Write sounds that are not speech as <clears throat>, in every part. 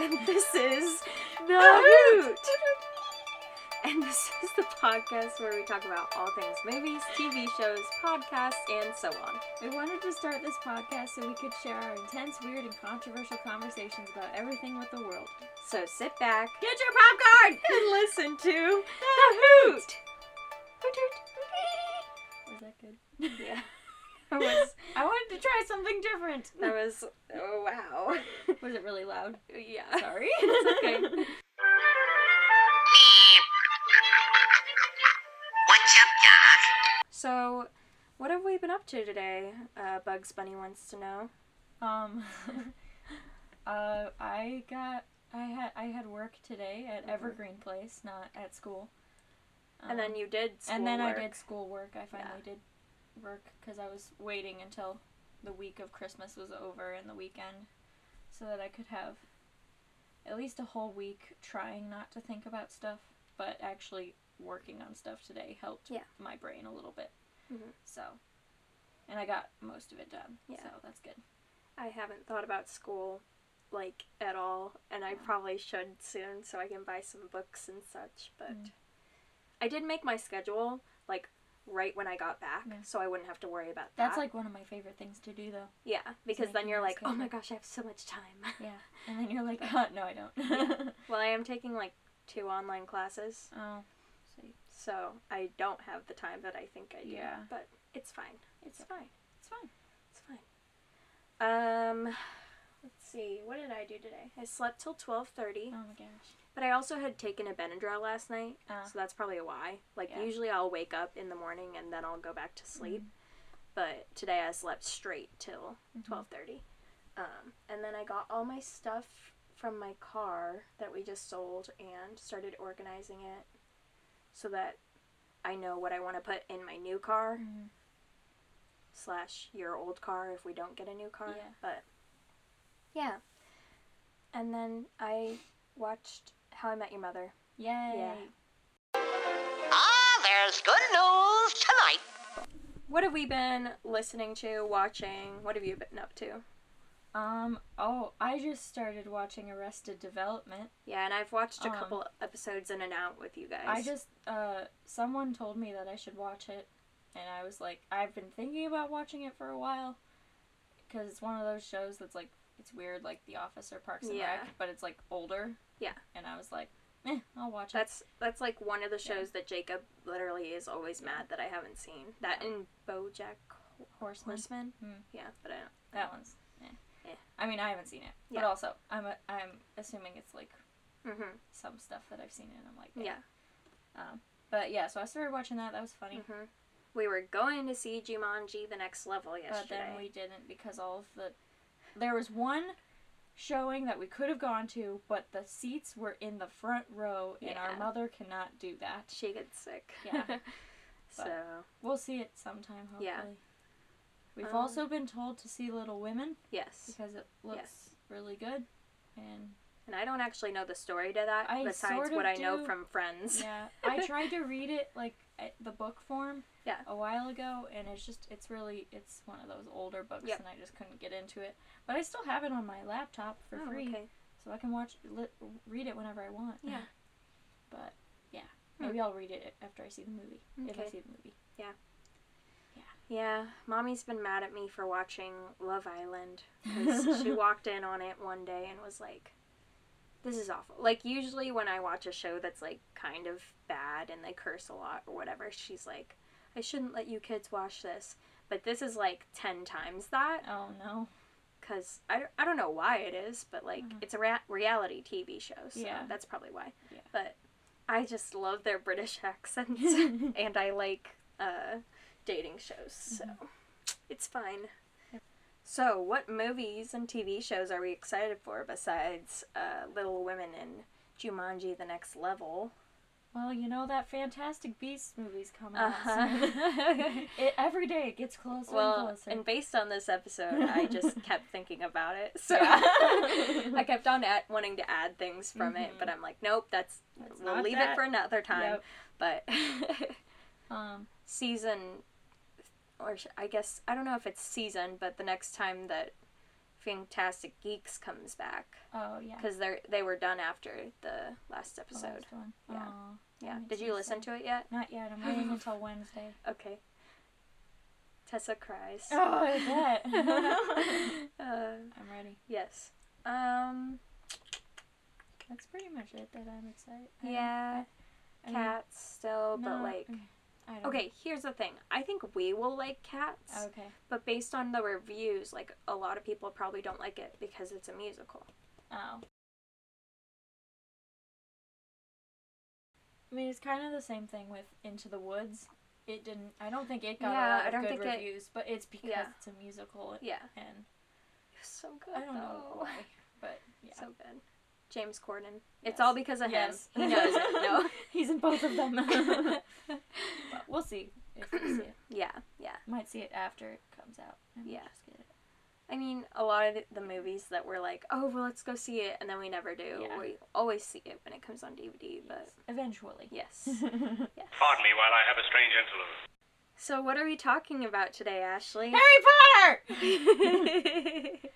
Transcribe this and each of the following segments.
and this is <laughs> The Hoot. And this is the podcast where we talk about all things movies, TV shows, podcasts, and so on. We wanted to start this podcast so we could share our intense, weird, and controversial conversations about everything with the world. So sit back Get your popcorn! <laughs> and listen to The Hoot. Hoot hoot. Was that good? <laughs> Yeah. That was, I wanted to try something different. that was. Was it really loud? Yeah. Sorry. <laughs> It's okay. <laughs> What's up, Doc? So, what have we been up to today? Uh, Bugs Bunny wants to know. Um, <laughs> uh, I got, I had, I had work today at Mhm. Evergreen Place, not at school. And then Um, you did and then I did school work. I finally did work because I was waiting until the week of Christmas was over and the weekend so that I could have at least a whole week trying not to think about stuff, but actually working on stuff today helped Yeah. my brain a little bit. Mhm. So, and I got most of it done. Yeah. So that's good. I haven't thought about school like at all, and I probably should soon so I can buy some books and such. But Mm. I did make my schedule right when I got back, Yeah. so I wouldn't have to worry about that. That's like one of my favorite things to do, though. yeah, because then you're like, oh my gosh, I have so much time. <laughs> Yeah. And then you're like, oh, <laughs> no, I don't. <laughs> well, I am taking like two online classes, oh, see. so I don't have the time that I think I do. Yeah. but it's fine. It's, fine. it's fine. It's fine. Um, let's see. What did I do today? I slept till twelve thirty. Oh my gosh. But I also had taken a Benadryl last night, Ah. so that's probably why. Like Yeah. usually I'll wake up in the morning and then I'll go back to sleep. But today I slept straight till Mhm. twelve thirty. Um, and then I got all my stuff from my car that we just sold and started organizing it so that I know what I want to put in my new car Mhm. slash your old car if we don't get a new car. Yeah. But yeah. And then I watched How I Met Your Mother. Yay. Ah, there's good news tonight. What have we been listening to, watching? What have you been up to? Um, oh, I just started watching Arrested Development. Yeah, and I've watched a Um, couple episodes in and out with you guys. I just, uh, someone told me that I should watch it, and I was like, I've been thinking about watching it for a while, because it's one of those shows that's like, it's weird, like The Office or Parks and Yeah. Rec, but it's like older. Yeah. And I was like, eh, I'll watch it. That's that's like one of the Yeah. shows that Jacob literally is always mad that I haven't seen. That and BoJack Horseman. Horseman. Hmm. Yeah, but I don't. That one's, eh. Eh. I mean, I haven't seen it, Yeah. but also, I'm, a, I'm assuming it's like Mhm. some stuff that I've seen, and I'm like, eh. Yeah. Um, but yeah, so I started watching that. That was funny. Mhm. We were going to see Jumanji: The Next Level yesterday, But then we didn't because all of the there was one showing that we could have gone to, but the seats were in the front row, and our mother cannot do that. she gets sick. Yeah. <laughs> so We'll see it sometime, hopefully. Yeah. We've Um, also been told to see Little Women yes, because it looks Yes. really good, and and I don't actually know the story to that I besides sort of what I know from friends. yeah, I tried to read it like the book form. Yeah. A while ago, and it's just it's really it's one of those older books, Yep. and I just couldn't get into it. But I still have it on my laptop for Oh, free. okay. so I can watch li- read it whenever I want. Yeah. <laughs> But yeah, Hmm. maybe I'll read it after I see the movie. If I see the movie. Yeah. Yeah, Yeah. mommy's been mad at me for watching Love Island because she <laughs> walked in on it one day and was like, "This is awful." Like usually when I watch a show that's like kind of bad and they curse a lot or whatever, she's like, "I shouldn't let you kids watch this." But this is like ten times that Oh no. because I, I don't know why it is, but like Mhm. it's a rea- reality TV show, so Yeah. that's probably why. Yeah. But I just love their British <laughs> accents <laughs> and I like uh, dating shows, so it's fine. So, what movies and TV shows are we excited for besides uh, Little Women and Jumanji: The Next Level? Well, you know that Fantastic Beasts movie's coming out. Uh-huh. soon. <laughs> it, every day it gets closer and Well, closer. and based on this episode, I just <laughs> kept thinking about it. So <laughs> I kept on at, wanting to add things from it, Mhm. but I'm like, nope, that's That's we'll leave that. it for another time. Yep. But um, season, or sh- I guess I don't know if it's season, but the next time that Fantastic Geeks comes back Oh yeah. because they they were done after the last The episode. last one. Yeah. Aw, Yeah. Did you listen sad. to it yet? Not yet. I'm waiting <laughs> until Wednesday. Okay. Tessa cries. Oh, I bet. <laughs> <laughs> uh, I'm ready. yes. Um. That's pretty much it that I'm excited. Yeah. I mean, Cats still, but like. Okay, here's the thing. I think we will like cats, Okay. but based on the reviews, like a lot of people probably don't like it because it's a musical. Oh. I mean, it's kind of the same thing with Into the Woods. It didn't. I don't think it got Yeah, a lot of I don't good think it- reviews, but it's because Yeah. it's a musical, Yeah. and It's so good. I don't know though. why, but yeah. So good. James Corden. It's all because of Yes. him. He knows it. No. <laughs> he's in both of them. <laughs> we'll see if we see it. <clears throat> yeah, yeah. Might see it after it comes out. and we'll Yeah. just get. I mean, a lot of the- the movies that we're like, oh, well, let's go see it, and then we never do. Yeah. We always see it when it comes on DVD, but Eventually. <laughs> yes. Pardon me while I have a strange interlude. So, what are we talking about today, Ashley? Harry Potter. <laughs>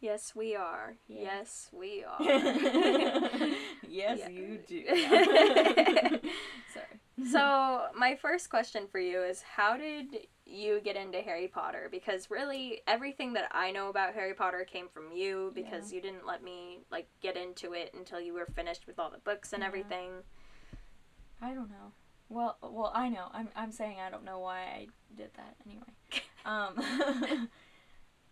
yes, we are. Yeah. Yes, we <laughs> are. yes, Yeah. you do. <laughs> Sorry. so, my first question for you is how did you get into Harry Potter? Because really, everything that I know about Harry Potter came from you because you didn't let me like get into it until you were finished with all the books and Yeah. everything. I don't know. Well, well, I know. I'm, I'm saying I don't know why I did that anyway. <laughs> Um, <laughs>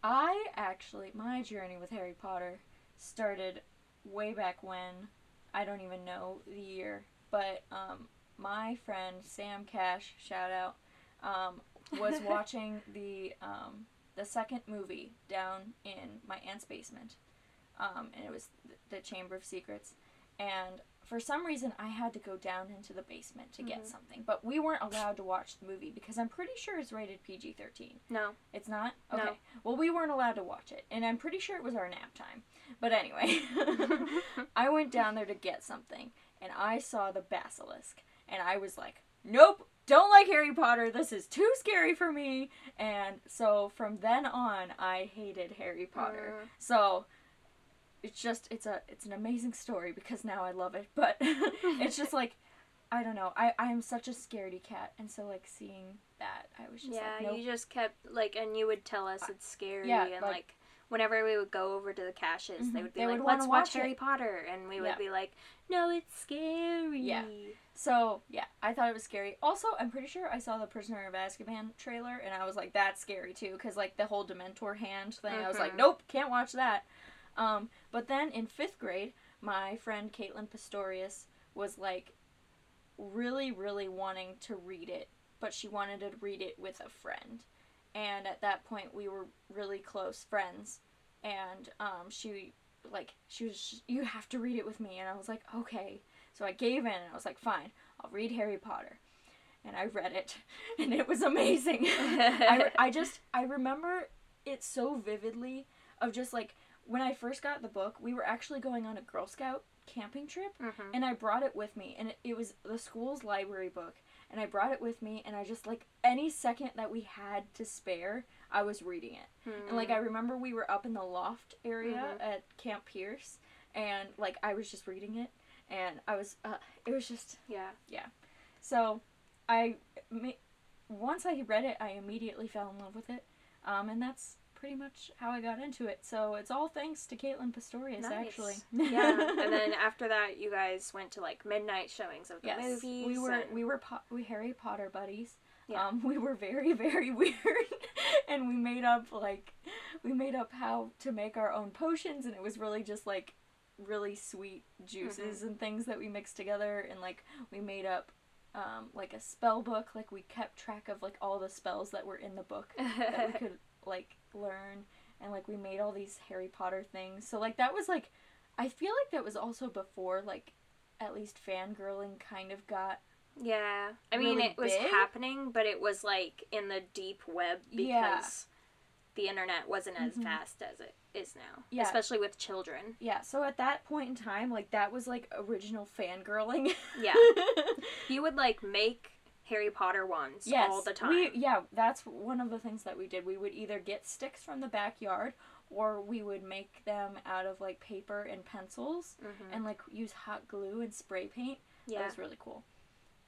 I actually, my journey with Harry Potter started way back when. I don't even know the year, but um, my friend Sam Cash, shout out, um, was <laughs> watching the um, the second movie down in my aunt's basement, um, and it was th- the Chamber of Secrets, and for some reason I had to go down into the basement to get Mhm. something, but we weren't allowed to watch the movie because I'm pretty sure it's rated PG thirteen. No. It's not? No. Okay. Well, we weren't allowed to watch it, and I'm pretty sure it was our nap time. But anyway, <laughs> <laughs> I went down there to get something, and I saw the basilisk, and I was like, nope, don't like Harry Potter. This is too scary for me. And so from then on, I hated Harry Potter. Mm. So it's just it's a it's an amazing story because now I love it. But <laughs> it's just like I don't know. I I am such a scaredy cat, and so like seeing that, I was just yeah, like, nope. you just kept like, and you would tell us it's scary, yeah, and like- like, whenever we would go over to the Cashes, they Mhm. would be They like, would "Let's watch, watch. Harry Potter," and we would Yeah. be like, "No, it's scary." Yeah. So yeah, I thought it was scary. Also, I'm pretty sure I saw the Prisoner of Azkaban trailer, and I was like, that's scary too, because like the whole Dementor hand thing. I was like, Mhm. nope, can't watch that. Um, but then in fifth grade, my friend Caitlin Pistorius was like, really, really wanting to read it, but she wanted to read it with a friend, and at that point we were really close friends, and um, she like she was you have to read it with me, and I was like, okay. So I gave in and I was like, fine, I'll read Harry Potter. And I read it, <laughs> and it was amazing. <laughs> I, I just, I remember it so vividly of just like when I first got the book, we were actually going on a Girl Scout camping trip, Mhm. and I brought it with me, and it, it was the school's library book. And I brought it with me, and I just like any second that we had to spare, I was reading it. Mm. And like I remember we were up in the loft area Mhm. at Camp Pierce and like I was just reading it and I was uh, it was just yeah, yeah, so I once I read it I immediately fell in love with it. Um and that's pretty much how I got into it. So it's all thanks to Caitlin Pistorius Nice. actually. yeah. <laughs> and then after that, you guys went to like midnight showings of the yes, movies. we were and- we were po- we Harry Potter buddies. Yeah. Um, we were very <laughs> very weird, <laughs> and we made up like we made up how to make our own potions, and it was really just like really sweet juices Mm-hmm. and things that we mixed together, and like we made up um, like a spell book. Like we kept track of like all the spells that were in the book that we could like learn, and like we made all these Harry Potter things. So like that was like I feel like that was also before like at least fangirling kind of got yeah. I mean, really it was big. happening, but it was like in the deep web because Yeah. the internet wasn't as Mhm. fast as it is now, Yeah. especially with children. Yeah, so at that point in time, like that was like original fangirling. Yeah. <laughs> You would like make Harry Potter ones yes, all the time. We, yeah, that's one of the things that we did. We would either get sticks from the backyard, or we would make them out of like paper and pencils Mhm. and like use hot glue and spray paint. That yeah. was really cool.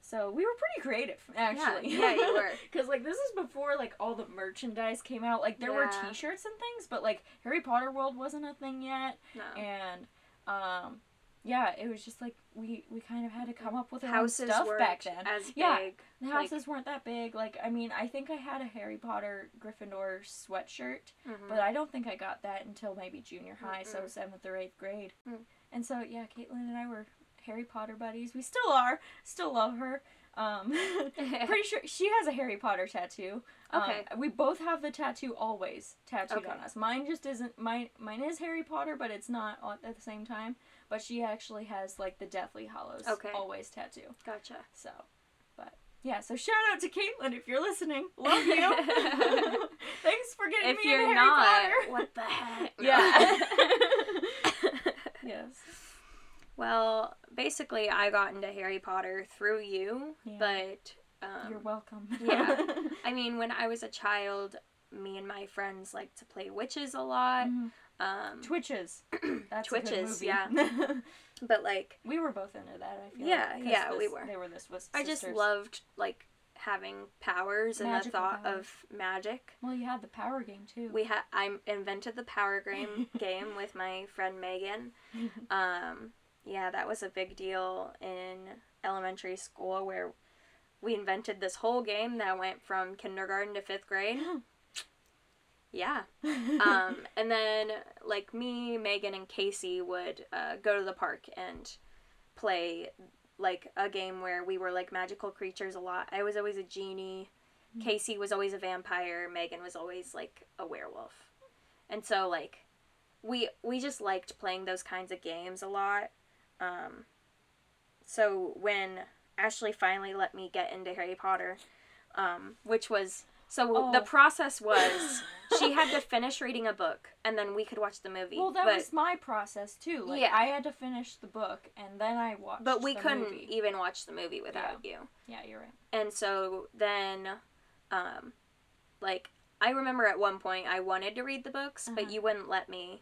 So we were pretty creative, <laughs> actually. yeah, you were. <laughs> Because like this is before like all the merchandise came out. Like there were T-shirts and things, but like Harry Potter World wasn't a thing yet, No. and um, yeah, it was just like we we kind of had to come up with our Houses own stuff back then. as Yeah. big. The like- houses weren't that big. Like I mean, I think I had a Harry Potter Gryffindor sweatshirt, Mhm. but I don't think I got that until maybe junior high, so Mm-mm. seventh or eighth grade. Mm. And so yeah, Caitlin and I were Harry Potter buddies. We still are. Still love her. Um, <laughs> pretty sure she has a Harry Potter tattoo. Um, Okay. we both have the tattoo always tattooed Okay. on us. Mine just isn't. Mine mine is Harry Potter, but it's not at the same time. But she actually has like the Deathly Hallows Okay. always tattoo. Gotcha. So, but yeah. So shout out to Caitlin if you're listening. Love you. <laughs> Thanks for getting If me you're into not, Harry Potter. what the heck? <laughs> Yeah. <laughs> yes. well, basically, I got into Harry Potter through you, Yeah. but um, You're welcome. yeah. I mean, when I was a child, me and my friends liked to play witches a lot. Mhm. Um, Twitches. <clears throat> That's a good Twitches, yeah. <laughs> but like, we were both into that. I feel Yeah, like, yeah, we were. They were the Swiss I just loved like having powers and the thought powers. of magic. Well, you had the power game too. We had I invented the power game <laughs> game with my friend Megan. <laughs> Um, yeah, that was a big deal in elementary school where we invented this whole game that went from kindergarten to fifth grade. Yeah. <laughs> Um, and then like me, Megan, and Casey would uh, go to the park and play like a game where we were like magical creatures a lot. I was always a genie. Casey was always a vampire. Megan was always like a werewolf. And so like we we just liked playing those kinds of games a lot. Um, so when Ashley finally let me get into Harry Potter, um, which was so the Oh. process was <laughs> she had to finish reading a book and then we could watch the movie. well, that but, was my process too. Like Yeah. I had to finish the book and then I watched. but we couldn't movie. even watch the movie without you. Yeah, you're right. And so then, um, like, I remember at one point I wanted to read the books, Uh-huh. but you wouldn't let me.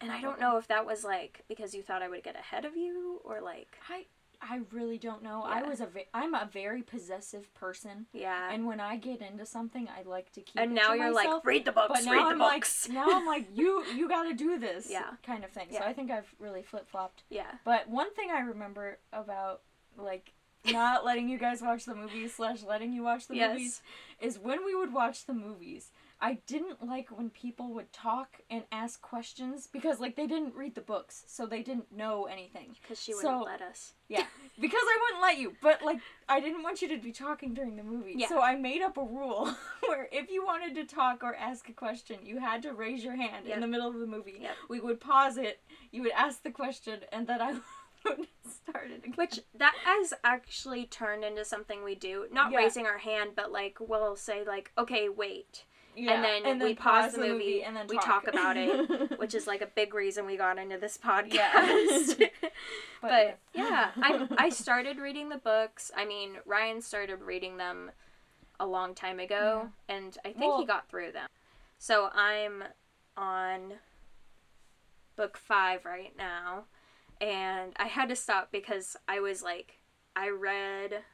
And I don't know if that was like because you thought I would get ahead of you or like, I I really don't know. I was a ve- I'm a very possessive person, yeah. and when I get into something, I like to keep. And now you're myself. like, read the books, but now read the I'm books. like, now I'm like, you <laughs> you got to do this, Yeah. kind of thing. Yeah. So I think I've really flip flopped. yeah. But one thing I remember about like not <laughs> letting you guys watch the movies slash letting you watch the Yes. movies is when we would watch the movies. I didn't like when people would talk and ask questions because like they didn't read the books, so they didn't know anything. Because she wouldn't So- let us. Yeah, <laughs> because I wouldn't let you. But like, I didn't want you to be talking during the movie. Yeah. So I made up a rule <laughs> where if you wanted to talk or ask a question, you had to raise your hand Yep. in the middle of the movie. Yep. We would pause it. You would ask the question, and then I <laughs> would start it again. Which that has actually turned into something we do. Not Yeah. raising our hand, but like we'll say like, okay, wait. Yeah, and then we pause the movie, and then we talk about it, <laughs> which is like a big reason we got into this podcast. Yeah. <laughs> <laughs> but, But, yeah, I I started reading the books. I mean, Ryan started reading them a long time ago, and I think Well- he got through them. So I'm on book five right now, and I had to stop because I was like, I read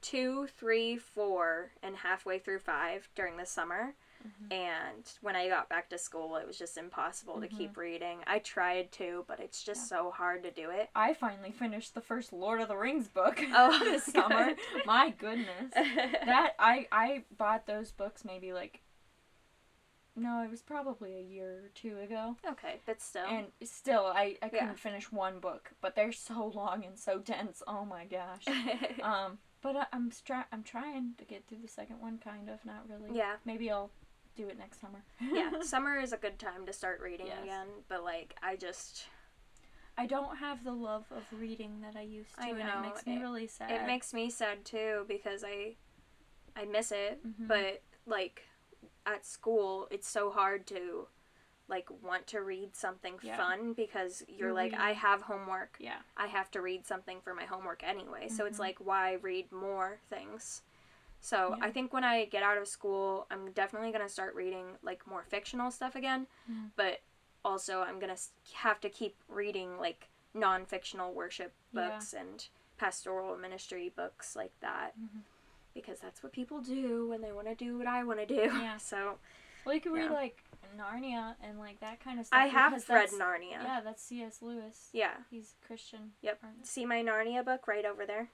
two, three, four, and halfway through five during the summer. And when I got back to school, it was just impossible to keep reading. I tried to, but it's just so hard to do it. I finally finished the first Lord of the Rings book <laughs> Oh, this <laughs> summer. My goodness. that I I bought those books maybe like no, it was probably a year or two ago. okay, but still. And still I, I couldn't Yeah. finish one book, but they're so long and so dense. Oh my gosh. <laughs> um but I, I'm stri- I'm trying to get through the second one kind of, not really. yeah, Maybe I'll do it next summer. yeah. <laughs> Summer is a good time to start reading Yes. again, but like I just I don't have the love of reading that I used to I and know, it makes me it- really sad. it makes me sad too because I I miss it, Mhm. but like at school it's so hard to like want to read something Yeah. fun because you're, You're like I have homework. Yeah. I have to read something for my homework anyway. So it's Mhm. like why read more things? So Yeah. I think when I get out of school, I'm definitely gonna start reading like more fictional stuff again. Mhm. But also, I'm gonna have to keep reading like non-fictional worship Yeah. books and pastoral ministry books like that. Mhm. Because that's what people do when they want to do what I want to do. Yeah. <laughs> So Well, you could read Yeah. Narnia and like that kind of stuff. I have read Narnia. Yeah, that's C.S. Lewis. Yeah. He's Christian. Yep. See my Narnia book right over there?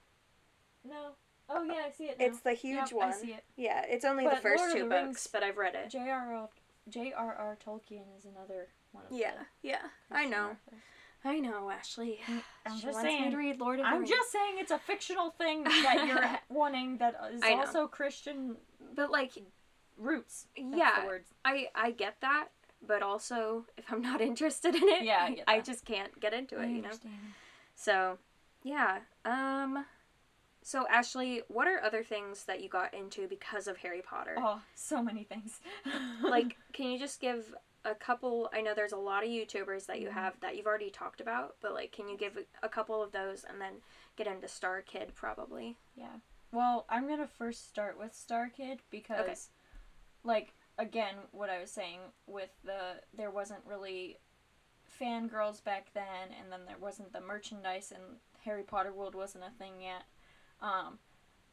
No. Oh yeah, I see it now. It's the huge Yep, one. I see it. Yeah, it's only But the first two the books, Rings- but I've read it. J.R.R. J.R.R. Tolkien is another one of Yeah, yeah. I know. authors. I know, Ashley. Mm, I'm she just saying. to read Lord of the I'm Rings. just saying it's a fictional thing that you're <laughs> wanting that is also Christian But like, roots. That's yeah. I I get that, but also if I'm not <laughs> interested in it, Yeah, I I just can't get into it, you know. So, yeah. Um so Ashley, what are other things that you got into because of Harry Potter? Oh, so many things. <laughs> Like, can you just give a couple I know there's a lot of YouTubers that you Mhm. have that you've already talked about, but like can you give a, a couple of those and then get into Star Kid probably? Yeah. Well, I'm gonna first start with Star Kid because, like, again, what I was saying with the there wasn't really fangirls back then, and then there wasn't the merchandise, and Harry Potter World wasn't a thing yet. Um,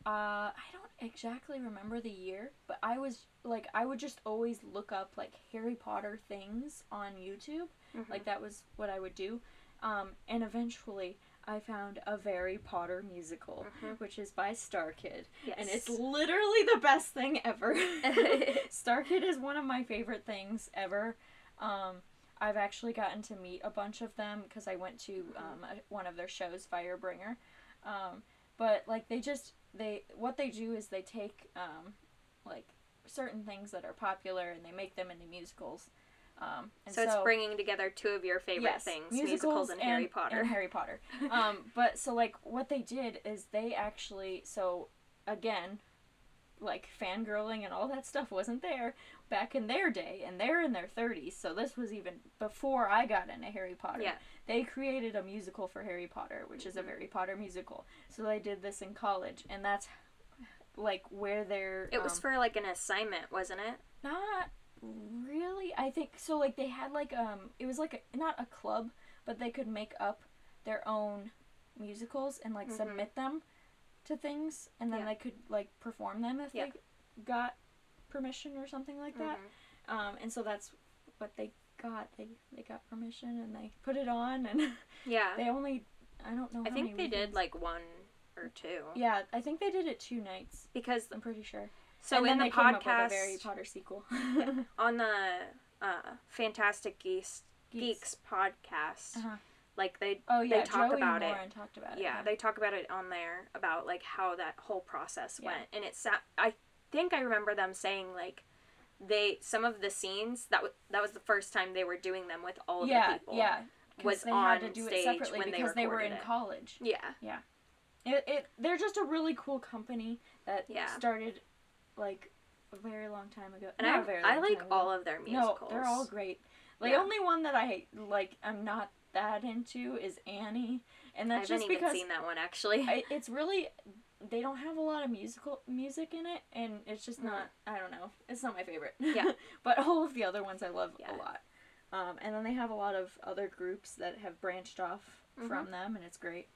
uh, I don't exactly remember the year, but I was like, I would just always look up like Harry Potter things on YouTube. Mm-hmm. Like that was what I would do. Um, and eventually I found a Very Potter musical, Mhm. which is by Star Kid. yes. And it's literally the best thing ever. <laughs> <laughs> Star Kid is one of my favorite things ever. Um, I've actually gotten to meet a bunch of them because I went to um, a, one of their shows, Firebringer. Um, but like they just they what they do is they take um, like certain things that are popular and they make them into musicals. Um, and so, it's bringing together two of your favorite Yes, things, musicals, and, Harry Potter. and Harry Potter. <laughs> um, but so like what they did is they actually so again, like fangirling and all that stuff wasn't there back in their day, and they're in their thirties. So this was even before I got into Harry Potter. Yeah. They created a musical for Harry Potter, which is a Harry Potter musical. So they did this in college, and that's like where they're. it was um, for like an assignment, wasn't it? not really. I think so. Like they had like um, it was like a, not a club, but they could make up their own musicals and like Mhm. submit them to things, and then Yeah. they could like perform them if Yeah. they got permission or something like that. Mhm. Um, and so that's what they got. They they got permission and they put it on, and <laughs> Yeah. they only I don't know. I think they did like one or two. Yeah, I think they did it two nights. Because I'm pretty sure. So and in then the they came up with podcast a Harry Potter sequel. <laughs> on the uh, Fantastic Geeks Geeks podcast, Uh-huh. like they Oh yeah, they talk Joey about it. Talked about it. yeah, they talk about it on there about like how that whole process Yeah. went, and it sa- I think I remember them saying like they some of the scenes that w- that was the first time they were doing them with all yeah, the people. yeah. was they on had to do it separately when they because they were in it. college. Yeah. It, it they're just a really cool company that Yeah. started like a very long time ago. And Not I I like all of their musicals. No, they're all great. The Yeah. only one that I like I'm not that into is Annie, and that's just because I haven't just even because seen that one actually. I, <laughs> it's really they don't have a lot of musical music in it, and it's just Mm. not. I don't know. It's not my favorite. Yeah. <laughs> but all of the other ones I love Yeah. a lot. Um, and then they have a lot of other groups that have branched off Mhm. from them, and it's great.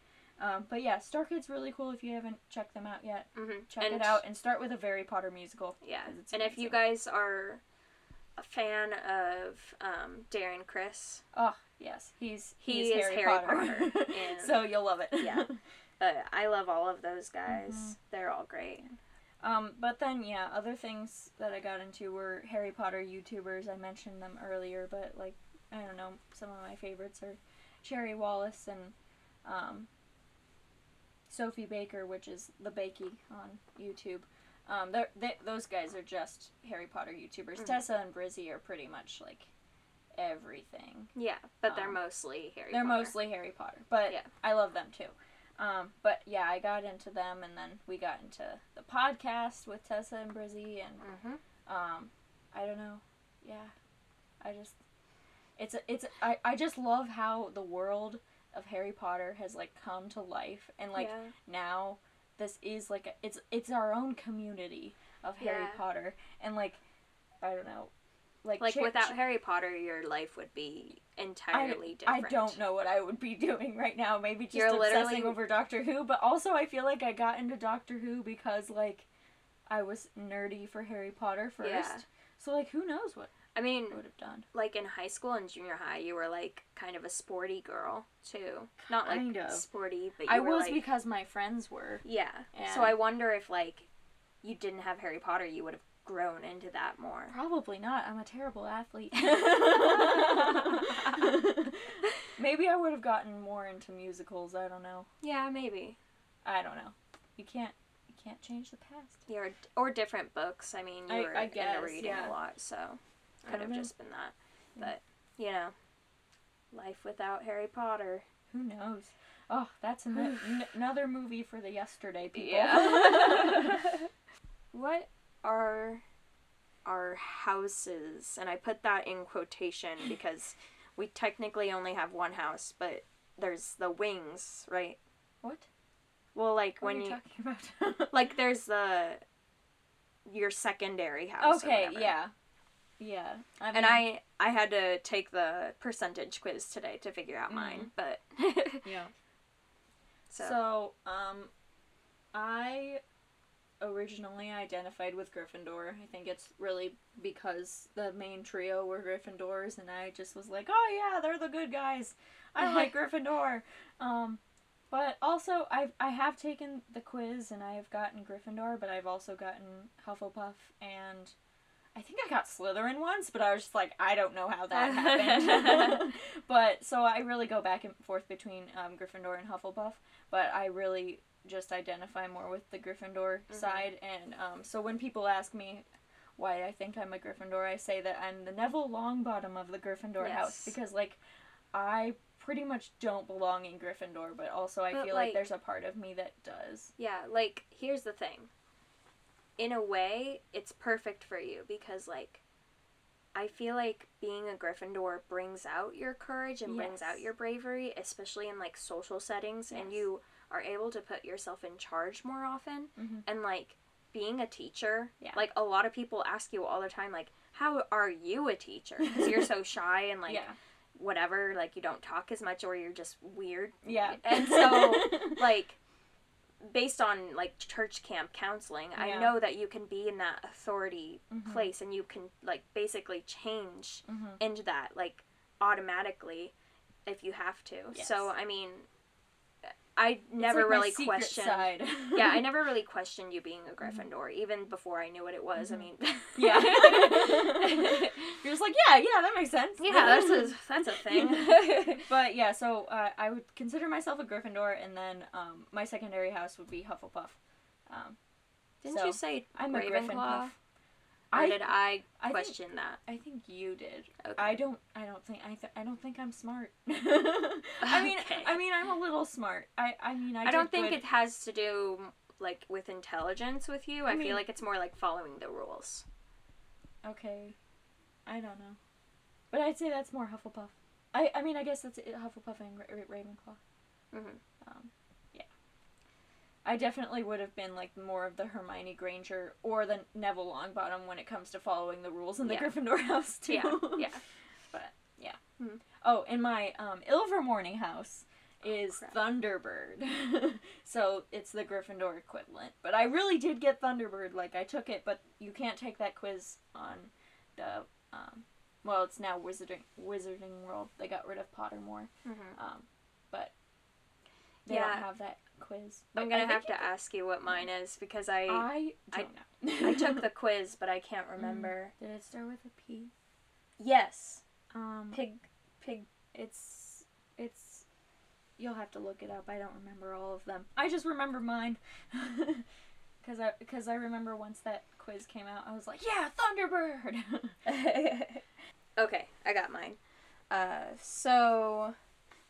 Um, but yeah, Star Kid's really cool if you haven't checked them out yet. hmm Check it out and start with a Harry Potter musical. Yeah, and if you guys are a fan of um, Darren Criss, Oh yes, he's He he's is Harry, Harry Potter, Potter, <laughs> so you'll love it. Yeah. <laughs> uh, I love all of those guys. Mhm. They're all great. Um, but then yeah, other things that I got into were Harry Potter YouTubers. I mentioned them earlier, but like I don't know, some of my favorites are Cherry Wallis and um, Sophie Baker, which is the Bakey on YouTube. Um, they, those guys are just Harry Potter YouTubers. Mhm. Tessa and Brizzy are pretty much like everything. Yeah, but they're Um, mostly Harry. They're Potter. mostly Harry Potter, but Yeah. I love them too. Um, but yeah, I got into them, and then we got into the podcast with Tessa and Brizzy, and Mhm. um, I don't know, yeah, I just it's a, it's I, I just love how the world of Harry Potter has like come to life, and like yeah. now this is like a, it's it's our own community of Harry Yeah. Potter and like I don't know like Like Cha- without Cha- Harry Potter, your life would be entirely I different. I don't know what I would be <laughs> doing right now. Maybe just You're obsessing literally- over Doctor Who, but also I feel like I got into Doctor Who because like I was nerdy for Harry Potter first. Yeah. So like who knows what I mean, would have done. like in high school and junior high, you were like kind of a sporty girl too. Not like Kind of. sporty, but you I was like because my friends were. yeah. So I wonder if like you didn't have Harry Potter, you would have grown into that more. Probably not. I'm a terrible athlete. <laughs> <laughs> Maybe I would have gotten more into musicals. I don't know. Yeah, maybe. I don't know. You can't. You can't change the past. Yeah, or, or different books. I mean, you I- were I guess, into reading yeah. a lot, so could have know. just been that. But you know, life without Harry Potter. Who knows? Oh, that's an- <sighs> n- another movie for the yesterday people. Yeah. <laughs> what are our houses? And I put that in quotation because we technically only have one house, but there's the wings, right? what? Well, like What when are you, you talking about? <laughs> like there's the your secondary house. okay, yeah, yeah. I And I I had to take the percentage quiz today to figure out mine, but <laughs> yeah. so, So, um, I originally identified with Gryffindor. I think it's really because the main trio were Gryffindors, and I just was like, oh yeah, they're the good guys. I <laughs> like Gryffindor. Um, but also, I've I have taken the quiz, and I have gotten Gryffindor, but I've also gotten Hufflepuff, and I think I got Slytherin once, but I was just like, I don't know how that <laughs> happened. <laughs> but so I really go back and forth between um, Gryffindor and Hufflepuff, but I really just identify more with the Gryffindor Mhm. side. And um, so when people ask me why I think I'm a Gryffindor, I say that I'm the Neville Longbottom of the Gryffindor house because like I pretty much don't belong in Gryffindor, but also I But, feel like, like- there's a part of me that does. yeah, like here's the thing. In a way, it's perfect for you because like I feel like being a Gryffindor brings out your courage and brings out your bravery, especially in like social settings and you are able to put yourself in charge more often. Mhm. and like being a teacher Yeah. like a lot of people ask you all the time like how are you a teacher? Because you're so <laughs> shy and like yeah, whatever like you don't talk as much or you're just weird. Yeah, and so <laughs> like based on like church camp counseling i know that you can be in that authority Mhm. place and you can like basically change Mhm. into that like automatically if you have to Yes. so i mean i never like really questioned <laughs> yeah i never really <laughs> questioned you being a gryffindor even before i knew what it was i Mhm. mean <laughs> Yeah. You're just like, yeah, yeah, that makes sense. yeah that's a that's a thing but yeah, so uh, I would consider myself a Gryffindor, and then um, my secondary house would be Hufflepuff. Um, didn't So, you say I'm a Gryffindor. Or I, did i I think- question that I think you did. okay I don't. I don't think. I. Th- I don't think I'm smart. <laughs> I mean. Okay. I mean. I'm a little smart. I. I mean. I, I, don't think good- it has to do like with intelligence with you. I, I mean- feel like it's more like following the rules. Okay. I don't know. But I'd say that's more Hufflepuff. I. I mean. I guess that's it, Hufflepuff and Ra- Ra- Ravenclaw. Mhm. Um. I definitely would have been like more of the Hermione Granger or the Neville Longbottom when it comes to following the rules in the Yeah. Gryffindor <laughs> house too. Yeah, yeah. <laughs> but yeah. Mhm. Oh, in my um, Ilvermorny house is crap. Thunderbird. <laughs> so it's the Gryffindor equivalent. But I really did get Thunderbird. Like I took it, but you can't take that quiz on the um, well, it's now Wizarding Wizarding World. They got rid of Pottermore. Mm-hmm. Um, but they Yeah. don't have that quiz. I'm But gonna I have you to ask you what mine is because I I I- don't know. <laughs> I took the <laughs> quiz but I can't remember. Did it start with a P? Yes, Um, pig, pig. it's it's. You'll have to look it up. I don't remember all of them. I just remember mine. <laughs> Cause I, cause I remember once that quiz came out, I was like, "Yeah, Thunderbird." okay, I got mine. Uh, so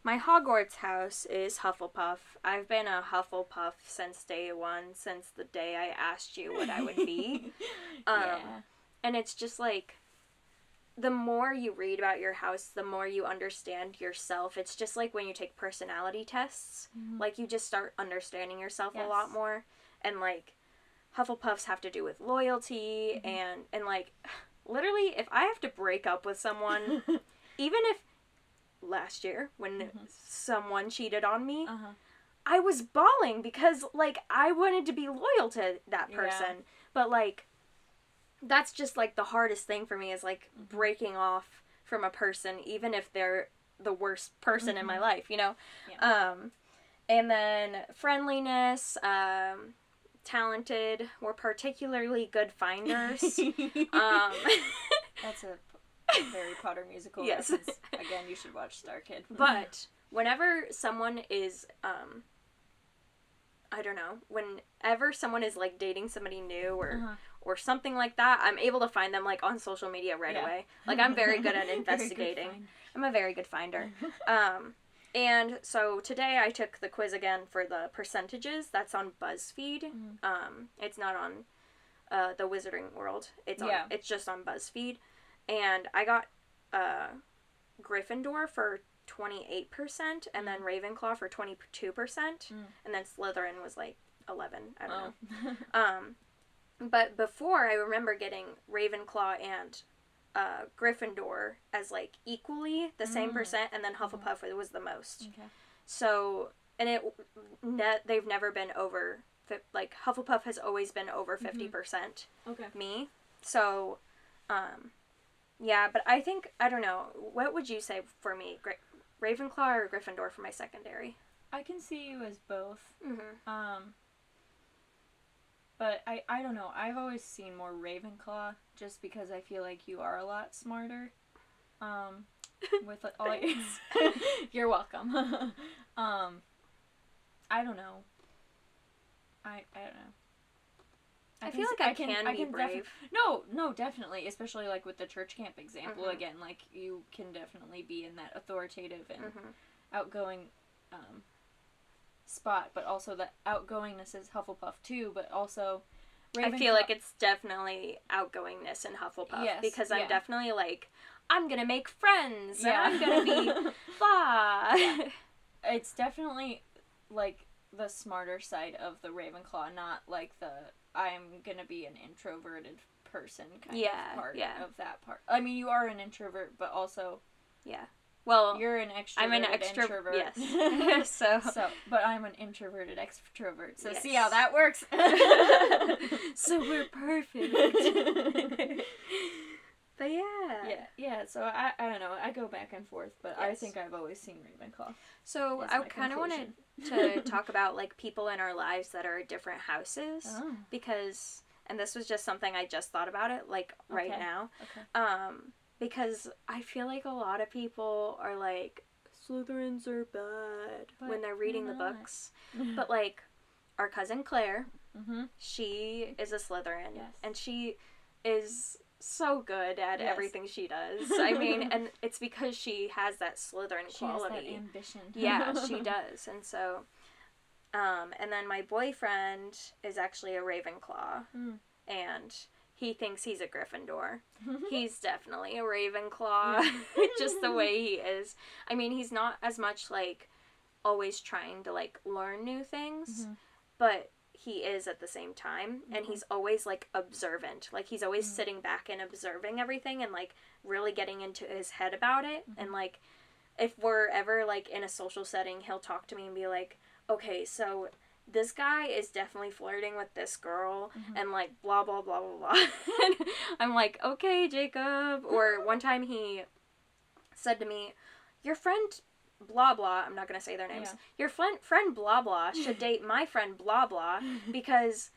my Hogwarts house is Hufflepuff. I've been a Hufflepuff since day one, since the day I asked you what I would be. <laughs> Um, yeah. and it's just like the more you read about your house, the more you understand yourself. It's just like when you take personality tests, Mhm. like you just start understanding yourself a lot more and like Hufflepuffs have to do with loyalty Mhm. and and like <sighs> literally if I have to break up with someone <laughs> even if last year when Mhm. someone cheated on me, uh huh. I was bawling because like I wanted to be loyal to that Yeah. person. But like that's just like the hardest thing for me is like Mhm. breaking off from a person even if they're the worst person in my Mhm. life, you know. Um and then friendliness, um talented, we're particularly good finders. <laughs> um <laughs> That's a Harry Potter musical Yes. Again, you should watch Star Kid. But whenever someone is, um, I don't know, whenever someone is like dating somebody new or Uh-huh. or something like that, I'm able to find them like on social media right Yeah. away. Like I'm very good at <laughs> Very good investigating. I'm a very good finder. <laughs> Um, and so today I took the quiz again for the percentages. That's on BuzzFeed. Mhm. Um, it's not on uh, the Wizarding World. It's on. Yeah. It's just on BuzzFeed, and I got uh, Gryffindor for twenty eight percent, and then Ravenclaw for twenty two percent, Mm. and then Slytherin was like eleven. I don't know. Oh. <laughs> Um, but before I remember getting Ravenclaw and uh, Gryffindor as like equally the same Mm. percent, and then Hufflepuff was the most. okay. So and it net they've never been over fi- like Hufflepuff has always been over Mm-hmm. 50 percent Okay. me. So, um, yeah, but I think I don't know. What would you say for me, Gra- Ravenclaw or Gryffindor for my secondary? I can see you as both. Mm-hmm. Um, but I, I don't know. I've always seen more Ravenclaw just because I feel like you are a lot smarter. Um, <laughs> with like, all your, <laughs> you're welcome. <laughs> um, I don't know. I I don't know. I, can feel like I, can, be I can defi- brave. no, no, definitely, especially like with the church camp example Mhm. again. Like you can definitely be in that authoritative and hmm outgoing um, spot, but also the outgoingness is Hufflepuff too. But also, I feel like it's definitely outgoingness in Hufflepuff Yes, because I'm yeah. definitely like I'm gonna make friends Yeah. and I'm gonna be <laughs> blah. Yeah. it's definitely like the smarter side of the Ravenclaw, not like the I'm gonna be an introverted person kind Yeah, of part yeah. of that part. I mean, you are an introvert, but also yeah. well, you're an extrovert. I'm an extro. introvert. Yes. <laughs> <laughs> so. so, but I'm an introverted extrovert. So see how that works. <laughs> so we're perfect. Yeah. So I, I don't know. I go back and forth, but I think I've always seen Ravenclaw. So I kind of wanted to <laughs> talk about like people in our lives that are different houses Oh, because, and this was just something I just thought about it like right Okay. now. okay. Um, because I feel like a lot of people are like Slytherins are bad But when they're reading the books, <laughs> but like our cousin Claire, mm-hmm. she is a Slytherin, Yes. and she is so good at Yes. everything she does. I mean, <laughs> and it's because she has that Slytherin She has that quality. ambition. yeah, she <laughs> does, and so, um, and then my boyfriend is actually a Ravenclaw, Mm. and he thinks he's a Gryffindor. <laughs> he's definitely a Ravenclaw, just the way he is. I mean, he's not as much like always trying to like learn new things, Mhm. but he is at the same time and Mhm. he's always like observant like he's always Mhm. sitting back and observing everything and like really getting into his head about it and like if we're ever like in a social setting he'll talk to me and be like okay so this guy is definitely flirting with this girl Mhm. and like blah blah blah blah blah <laughs> and i'm like okay jacob or one time he said to me your friend blah blah i'm not going to say their names Yeah. your friend friend blah blah <laughs> should date my friend blah blah because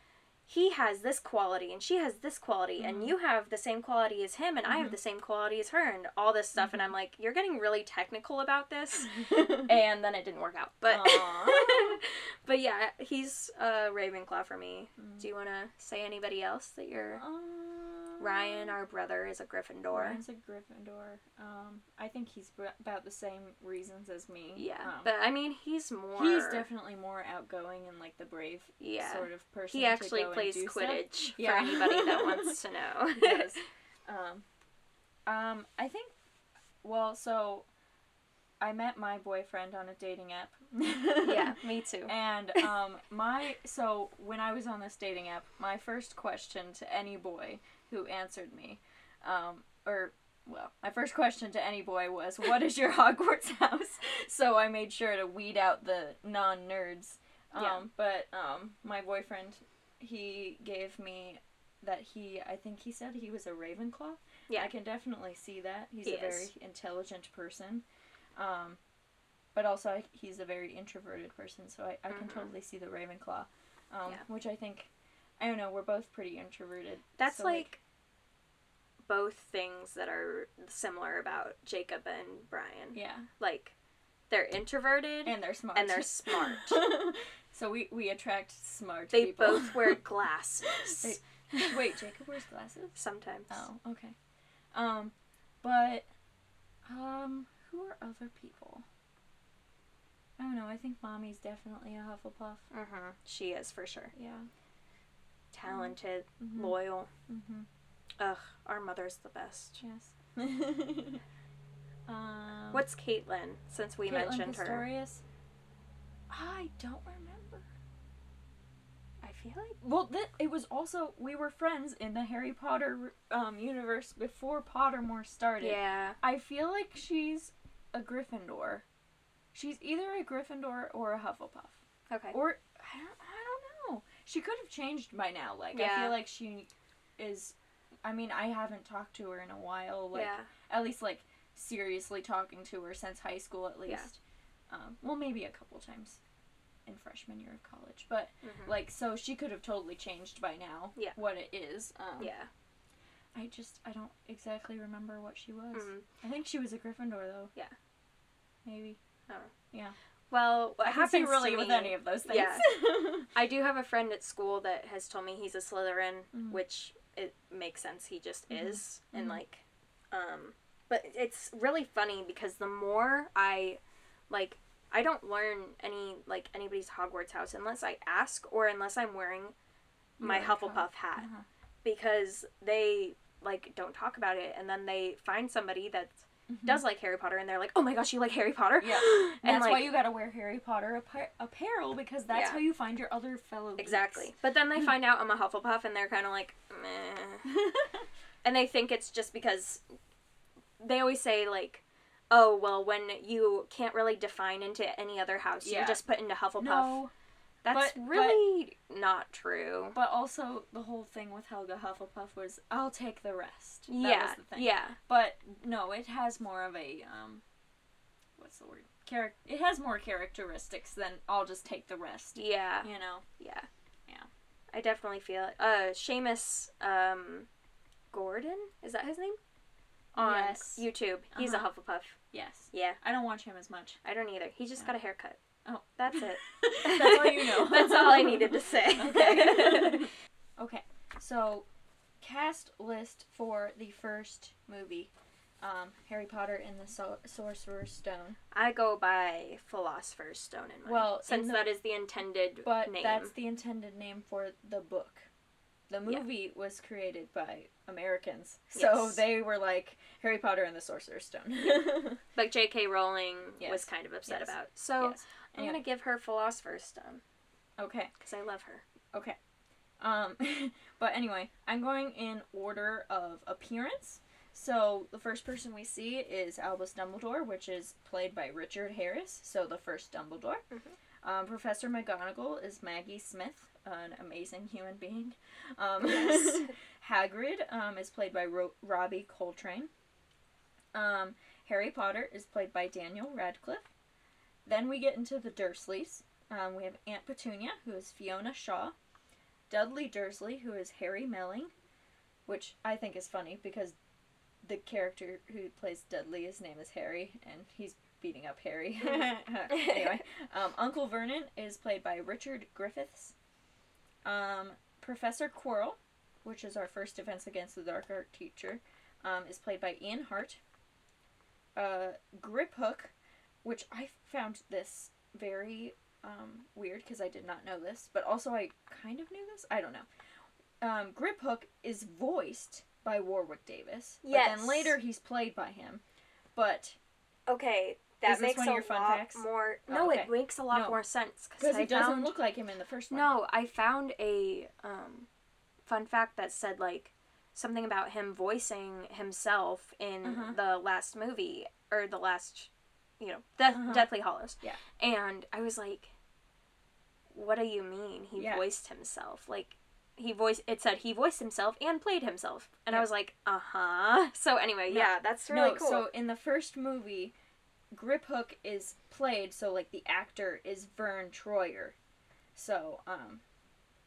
he has this quality and she has this quality and Mhm. you have the same quality as him and I have Mhm. the same quality as her and all this stuff and Mhm. I'm like you're getting really technical about this <laughs> and then it didn't work out but <laughs> but yeah he's a Ravenclaw for me Mm. do you want to say anybody else that you're Um, Ryan our brother is a Gryffindor Ryan's a Gryffindor. Um, I think he's b- about the same reasons as me. yeah Um, but I mean he's more he's definitely more outgoing and like the brave yeah sort of person. he actually plays do stuff. Quidditch Yeah. for anybody that <laughs> wants to know does. Um, Um, I think. Well, so I met my boyfriend on a dating app. <laughs> yeah, me <laughs> too. And um, my so when I was on this dating app, my first question to any boy who answered me, um, or well, my first question to any boy was, "What is your <laughs> Hogwarts house?" So I made sure to weed out the non nerds. Um, Yeah. But um, my boyfriend, he gave me that he, I think he said he was a Ravenclaw. Yeah. I can definitely see that. He's He a very intelligent person. Um, but also I, he's a very introverted person, so I, I can Mhm. totally see the Ravenclaw. Um, Yeah. Which I think, I don't know, we're both pretty introverted. That's so, like both things that are similar about Jacob and Brian. yeah, Like they're introverted and they're smart. and they're <laughs> smart. so we, we attract smart they people. both wear <laughs> glasses They- Wait, Jacob wears glasses? sometimes. Oh, okay. Um, but, um, who are other people? I don't know. I think mommy's definitely a Hufflepuff. hmm She is for sure. Yeah. Talented, Mhm. loyal. Mm-hmm. Ugh, our mother's the best. Yes. <laughs> um, What's Caitlin? Since we Caitlin mentioned her, I don't remember. I feel like Well, th- it was also we were friends in the Harry Potter um, universe before Pottermore started. yeah. I feel like she's a Gryffindor. She's either a Gryffindor or a Hufflepuff. Okay. Or I don't, I don't know. She could have changed by now. Like I feel like she is. I mean, I haven't talked to her in a while. Like yeah. at least like seriously talking to her since high school at least. Um, well, maybe a couple times in freshman year of college, but Mhm. like so she could have totally changed by now. Yeah. What it is. Um, Yeah. I just I don't exactly remember what she was. Mhm. I think she was a Gryffindor though. Yeah. Maybe. Well, what happens really with any of those things. Yeah. <laughs> I do have a friend at school that has told me he's a Slytherin, Mhm. which it makes sense. He just Mhm. is, and Mhm. like, um, but it's really funny because the more I, like, I don't learn any like anybody's Hogwarts house unless I ask or unless I'm wearing my Your Hufflepuff hat Uh-huh. because they like don't talk about it, and then they find somebody that Mhm. does like Harry Potter, and they're like, "Oh my gosh, you like Harry Potter?" Yeah. <laughs> and That's like why you gotta wear Harry Potter appa- apparel because that's Yeah. how you find your other fellow geeks. exactly. But then they find out I'm a Hufflepuff, and they're kind of like, Meh. <laughs> and they think it's just because they always say like oh well when you can't really define into any other house Yeah. you just put into hufflepuff no, that's but- really not true but also the whole thing with Helga Hufflepuff was I'll take the rest. That yeah was the thing. yeah But no, it has more of a um, what's the word? Charac- It has more characteristics than I'll just take the rest. yeah You know. yeah Yeah. i definitely feel it uh Seamus um gordon is that his name on Yes. youtube he's Uh-huh. a hufflepuff Yes. yeah I don't watch him as much. i don't either he just Yeah. got a haircut Oh. that's it <laughs> That's all you know. <laughs> that's all i needed to say <laughs> Okay. okay. So, cast list for the first movie, um, Harry Potter and the so- Sorcerer's Stone. I go by Philosopher's Stone in mind. Well, since in the- that is the intended But name. that's the intended name for the book. The Yeah. movie was created by Americans, so Yes. they were like Harry Potter and the Sorcerer's Stone. <laughs> <laughs> Like J.K. Rowling Yes. was kind of upset Yes. about. So yes. I'm Anyway. gonna give her Philosopher's Stone Okay. because I love her. Okay. Um, <laughs> but anyway, I'm going in order of appearance. So the first person we see is Albus Dumbledore, which is played by Richard Harris. So the first Dumbledore. Mhm. Um, Professor McGonagall is Maggie Smith, an amazing human being. Um, Yes. <laughs> Hagrid um, is played by Ro- Robbie Coltrane. Um, Harry Potter is played by Daniel Radcliffe. Then we get into the Dursleys. Um, we have Aunt Petunia, who is Fiona Shaw. Dudley Dursley, who is Harry Melling, which I think is funny because the character who plays Dudley, his name is Harry, and he's beating up Harry. <laughs> anyway, um, Uncle Vernon is played by Richard Griffiths. Um, Professor Quirrell, which is our first Defense Against the Dark Art teacher, um, is played by Ian Hart. Uh, Griphook, which I found this very um, weird because I did not know this, but also I kind of knew this. I don't know. Um, Griphook is voiced by Warwick Davis. But Yes. then later he's played by him. But Okay, that Is makes a lot facts? more. Oh, No, okay. it makes a lot No. more sense because I he doesn't found- look like him in the first one. No, I found a um, fun fact that said like something about him voicing himself in Uh-huh. the last movie or the last, you know, Death, Uh-huh. Deathly Hallows. Yeah. And I was like, "What do you mean he Yeah. voiced himself? Like." He voiced. It said he voiced himself and played himself, and I was like, "Uh huh." <laughs> So anyway, No. yeah, that's really no, cool. so in the first movie, Griphook is played so like the actor is Verne Troyer. So, um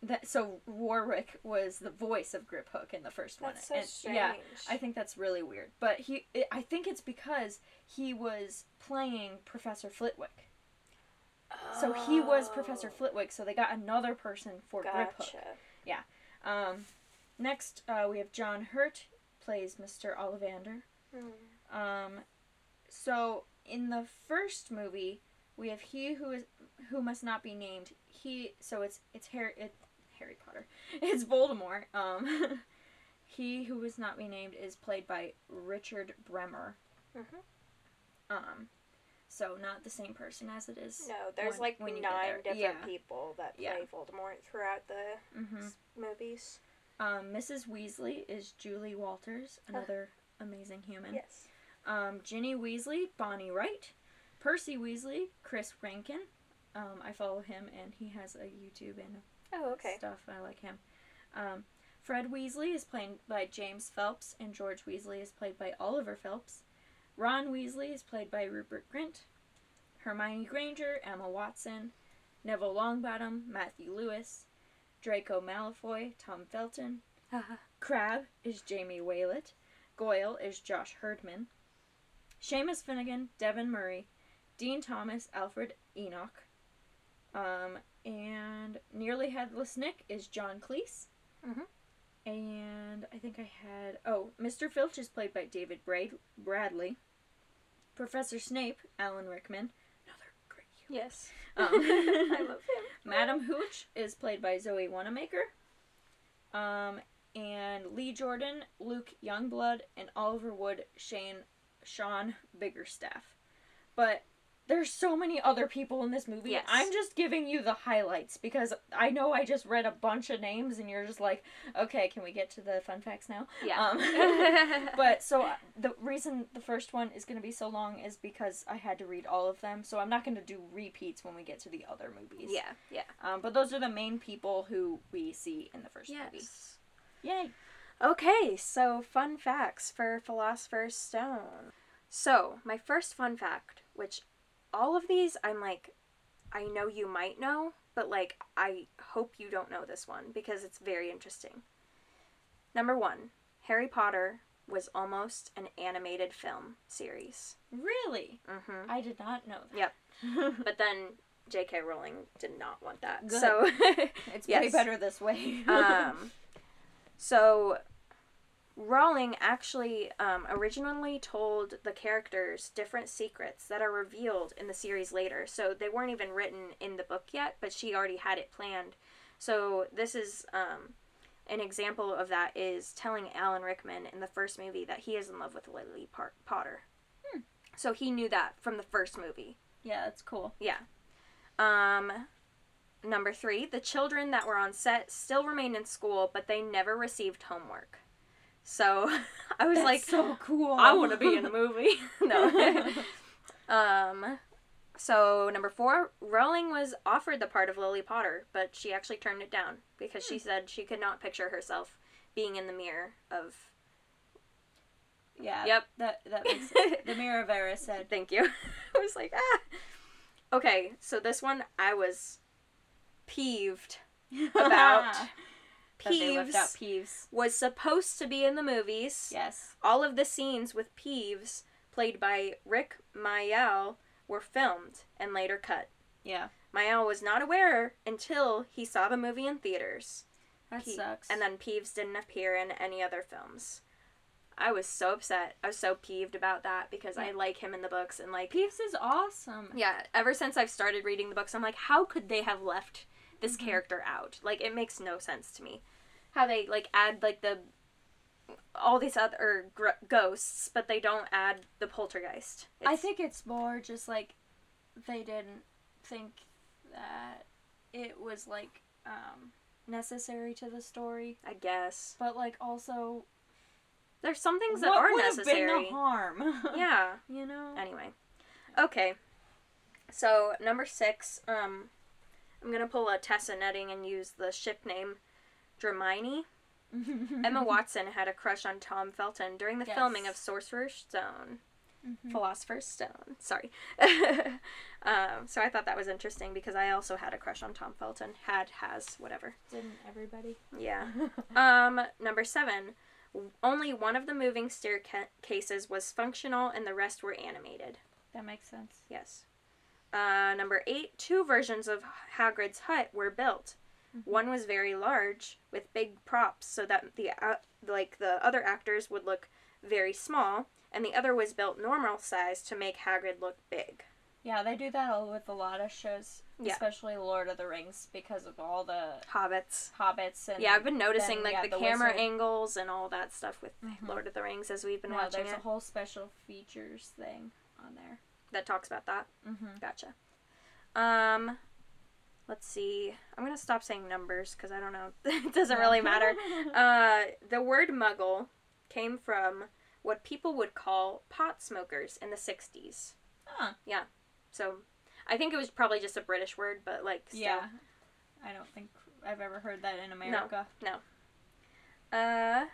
that so Warwick was the voice of Griphook in the first that's one. so And, yeah. I think that's really weird. But he it, I think it's because he was playing Professor Flitwick. So he was Professor Oh, Flitwick, so they got another person for Griphook. Yeah. Um, next, uh, we have John Hurt plays Mr. Ollivander. Hmm. Um, so in the first movie, we have he who is who must not be named. He so it's it's Harry it, Harry Potter. <laughs> It's Voldemort. Um, <laughs> he who is not be named is played by Richard Bremmer. Mhm. Um, so not the same person as it is. No, there's when- like when nine different Yeah. people that play Yeah. Voldemort throughout the hmm movies. Um, Mrs. Weasley is Julie Walters, another amazing human. Yes. Um, Ginny Weasley, Bonnie Wright. Percy Weasley, Chris Rankin. Um, I follow him and he has a YouTube and Oh, okay. stuff. I like him. Um, Fred Weasley is played by James Phelps, and George Weasley is played by Oliver Phelps. Ron Weasley is played by Rupert Grint. Hermione Granger, Emma Watson. Neville Longbottom, Matthew Lewis. Draco Malfoy, Tom Felton. <laughs> Crabbe is Jamie Waylett. Goyle is Josh Herdman. Seamus Finnigan, Devon Murray. Dean Thomas, Alfred Enoch. Um, and Nearly Headless Nick is John Cleese. Mhm. And I think I had. Oh, Mr. Filch is played by David Brad- Bradley. Professor Snape, Alan Rickman. Another great human. Yes. Um, <laughs> I love <laughs> him. Madam Hooch is played by Zoe Wanamaker. Um, and Lee Jordan, Luke Youngblood, and Oliver Wood, Shane, Sean Biggerstaff. But there's so many other people in this movie. Yes. I'm just giving you the highlights because I know I just read a bunch of names and you're just like, okay, can we get to the fun facts now? Yeah. Um, <laughs> But so uh, the reason the first one is going to be so long is because I had to read all of them. So I'm not going to do repeats when we get to the other movies. yeah. Yeah. Um, but those are the main people who we see in the first movie. Yes. Yay! Okay, so fun facts for Philosopher's Stone. So, my first fun fact, which all of these I'm like, I know you might know, but like, I hope you don't know this one because it's very interesting. Number one Harry Potter was almost an animated film series. Really? hmm I did not know that. Yep. <laughs> But then J.K. Rowling did not want that. Good. So, <laughs> it's yes. way better this way. um, <laughs> so Rowling actually um, originally told the characters different secrets that are revealed in the series later. So they weren't even written in the book yet, but she already had it planned. So this is um, an example of that is telling Alan Rickman in the first movie that he is in love with Lily Par- Potter. Hmm. So he knew that from the first movie. yeah, that's cool. Yeah. Um, number three, the children that were on set still remained in school, but they never received homework. So <laughs> I was That's like, so cool. I want to be in a movie. <laughs> no. <laughs> um, so number four, Rowling was offered the part of Lily Potter, but she actually turned it down because she said she could not picture herself being in the mirror of. yeah. Yep. That that makes the Mirror of Erised. Thank you. I was like, ah. Okay, so this one I was peeved About that they left out Peeves Peeves. was supposed to be in the movies. Yes. All of the scenes with Peeves, played by Rik Mayall, were filmed and later cut. Yeah. Mayall was not aware until he saw the movie in theaters. That sucks. And then Peeves didn't appear in any other films. I was so upset. I was so peeved about that because I like him in the books and like Peeves is awesome. yeah, ever since I've started reading the books, I'm like, how could they have left this Mhm. character out? Like, it makes no sense to me. How they like add like the all these other gr- ghosts, but they don't add the poltergeist. I think it's more just like they didn't think that it was like um, necessary to the story, I guess but like also there's some things that what are would have necessary. been harm? <laughs> yeah. you know. Anyway, okay. So number six, um, I'm gonna pull a Tessa Netting and use the ship name Dramione. Emma <laughs> Watson had a crush on Tom Felton during the Yes. filming of Sorcerer's Stone. Mhm. Philosopher's Stone. Sorry. <laughs> um, so I thought that was interesting because I also had a crush on Tom Felton. Had, has, whatever. Didn't everybody? Yeah. <laughs> Um, number seven. Only one of the moving staircases was functional and the rest were animated. that makes sense. Yes. Uh, number eight. Two versions of Hagrid's hut were built. One was very large with big props so that the uh, like the other actors would look very small, and the other was built normal size to make Hagrid look big. Yeah, they do that all with a lot of shows, Yeah. especially Lord of the Rings, because of all the Hobbits. hobbits and Yeah, I've been noticing then, like yeah, the, the camera wizard. angles and all that stuff with Mhm. Lord of the Rings as we've been no, watching there's it. a whole special features thing on there. that talks about that. Mm-hmm. Gotcha. Um, let's see. I'm gonna stop saying numbers because I don't know. <laughs> it doesn't really matter. <laughs> Uh, the word Muggle came from what people would call pot smokers in the '60s. Huh. Yeah. So, I think it was probably just a British word, but like, still. Yeah, I don't think I've ever heard that in America. No. Uh,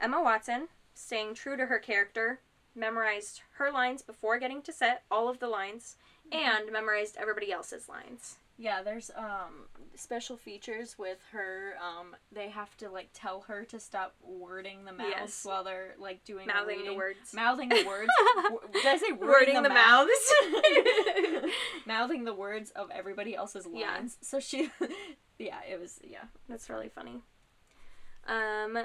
Emma Watson, staying true to her character, memorized her lines before getting to set, all of the lines, and memorized everybody else's lines. Yeah, there's um special features with her. Um, they have to like tell her to stop wording the mouths Yes. while they're like doing Mouthing the words. Mouthing the words. <laughs> Did I say wording, Wording the, the mouths? <laughs> Mouthing the words of everybody else's lines. Yeah. So she, <laughs> yeah, it was yeah. That's really funny. Um,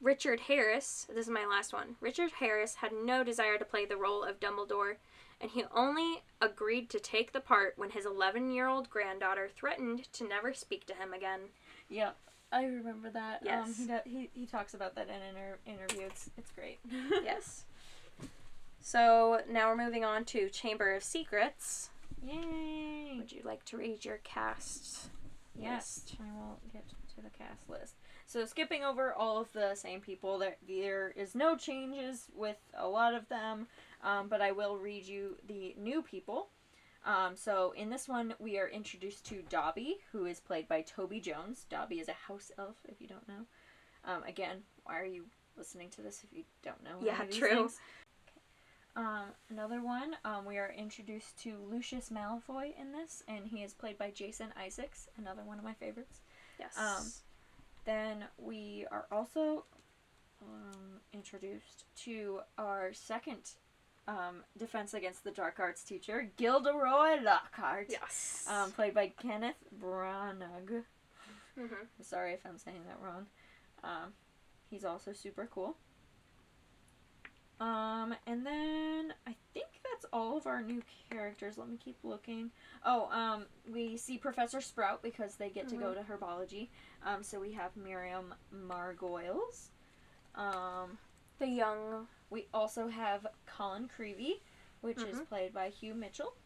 Richard Harris, this is my last one. Richard Harris had no desire to play the role of Dumbledore, and he only agreed to take the part when his 11 year old granddaughter threatened to never speak to him again. Yeah, I remember that. Um, Yes. he, do- he he talks about that in an inter- interview. It's it's great. <laughs> yes. So now we're moving on to Chamber of Secrets. Yay! Would you like to read your cast? Yes, I will get to the cast list. So skipping over all of the same people, there there is no changes with a lot of them, um, but I will read you the new people. Um, so in this one, we are introduced to Dobby, who is played by Toby Jones. Dobby is a house elf, if you don't know. Um, again, why are you listening to this if you don't know? Yeah, true. things? Um, another one, um, we are introduced to Lucius Malfoy in this, and he is played by Jason Isaacs, another one of my favorites. Yes. Um, Then we are also um, introduced to our second um, Defense Against the Dark Arts teacher, Gilderoy Lockhart, yes. um, played by Kenneth Branagh. hmm I'm sorry if I'm saying that wrong. Um, he's also super cool. Um, and then I think that's all of our new characters. Let me keep looking. Oh, um, we see Professor Sprout because they get to go to herbology. Um, so we have Miriam Margolyes. Um, The young. We also have Colin Creevey, which is Mhm. played by Hugh Mitchell.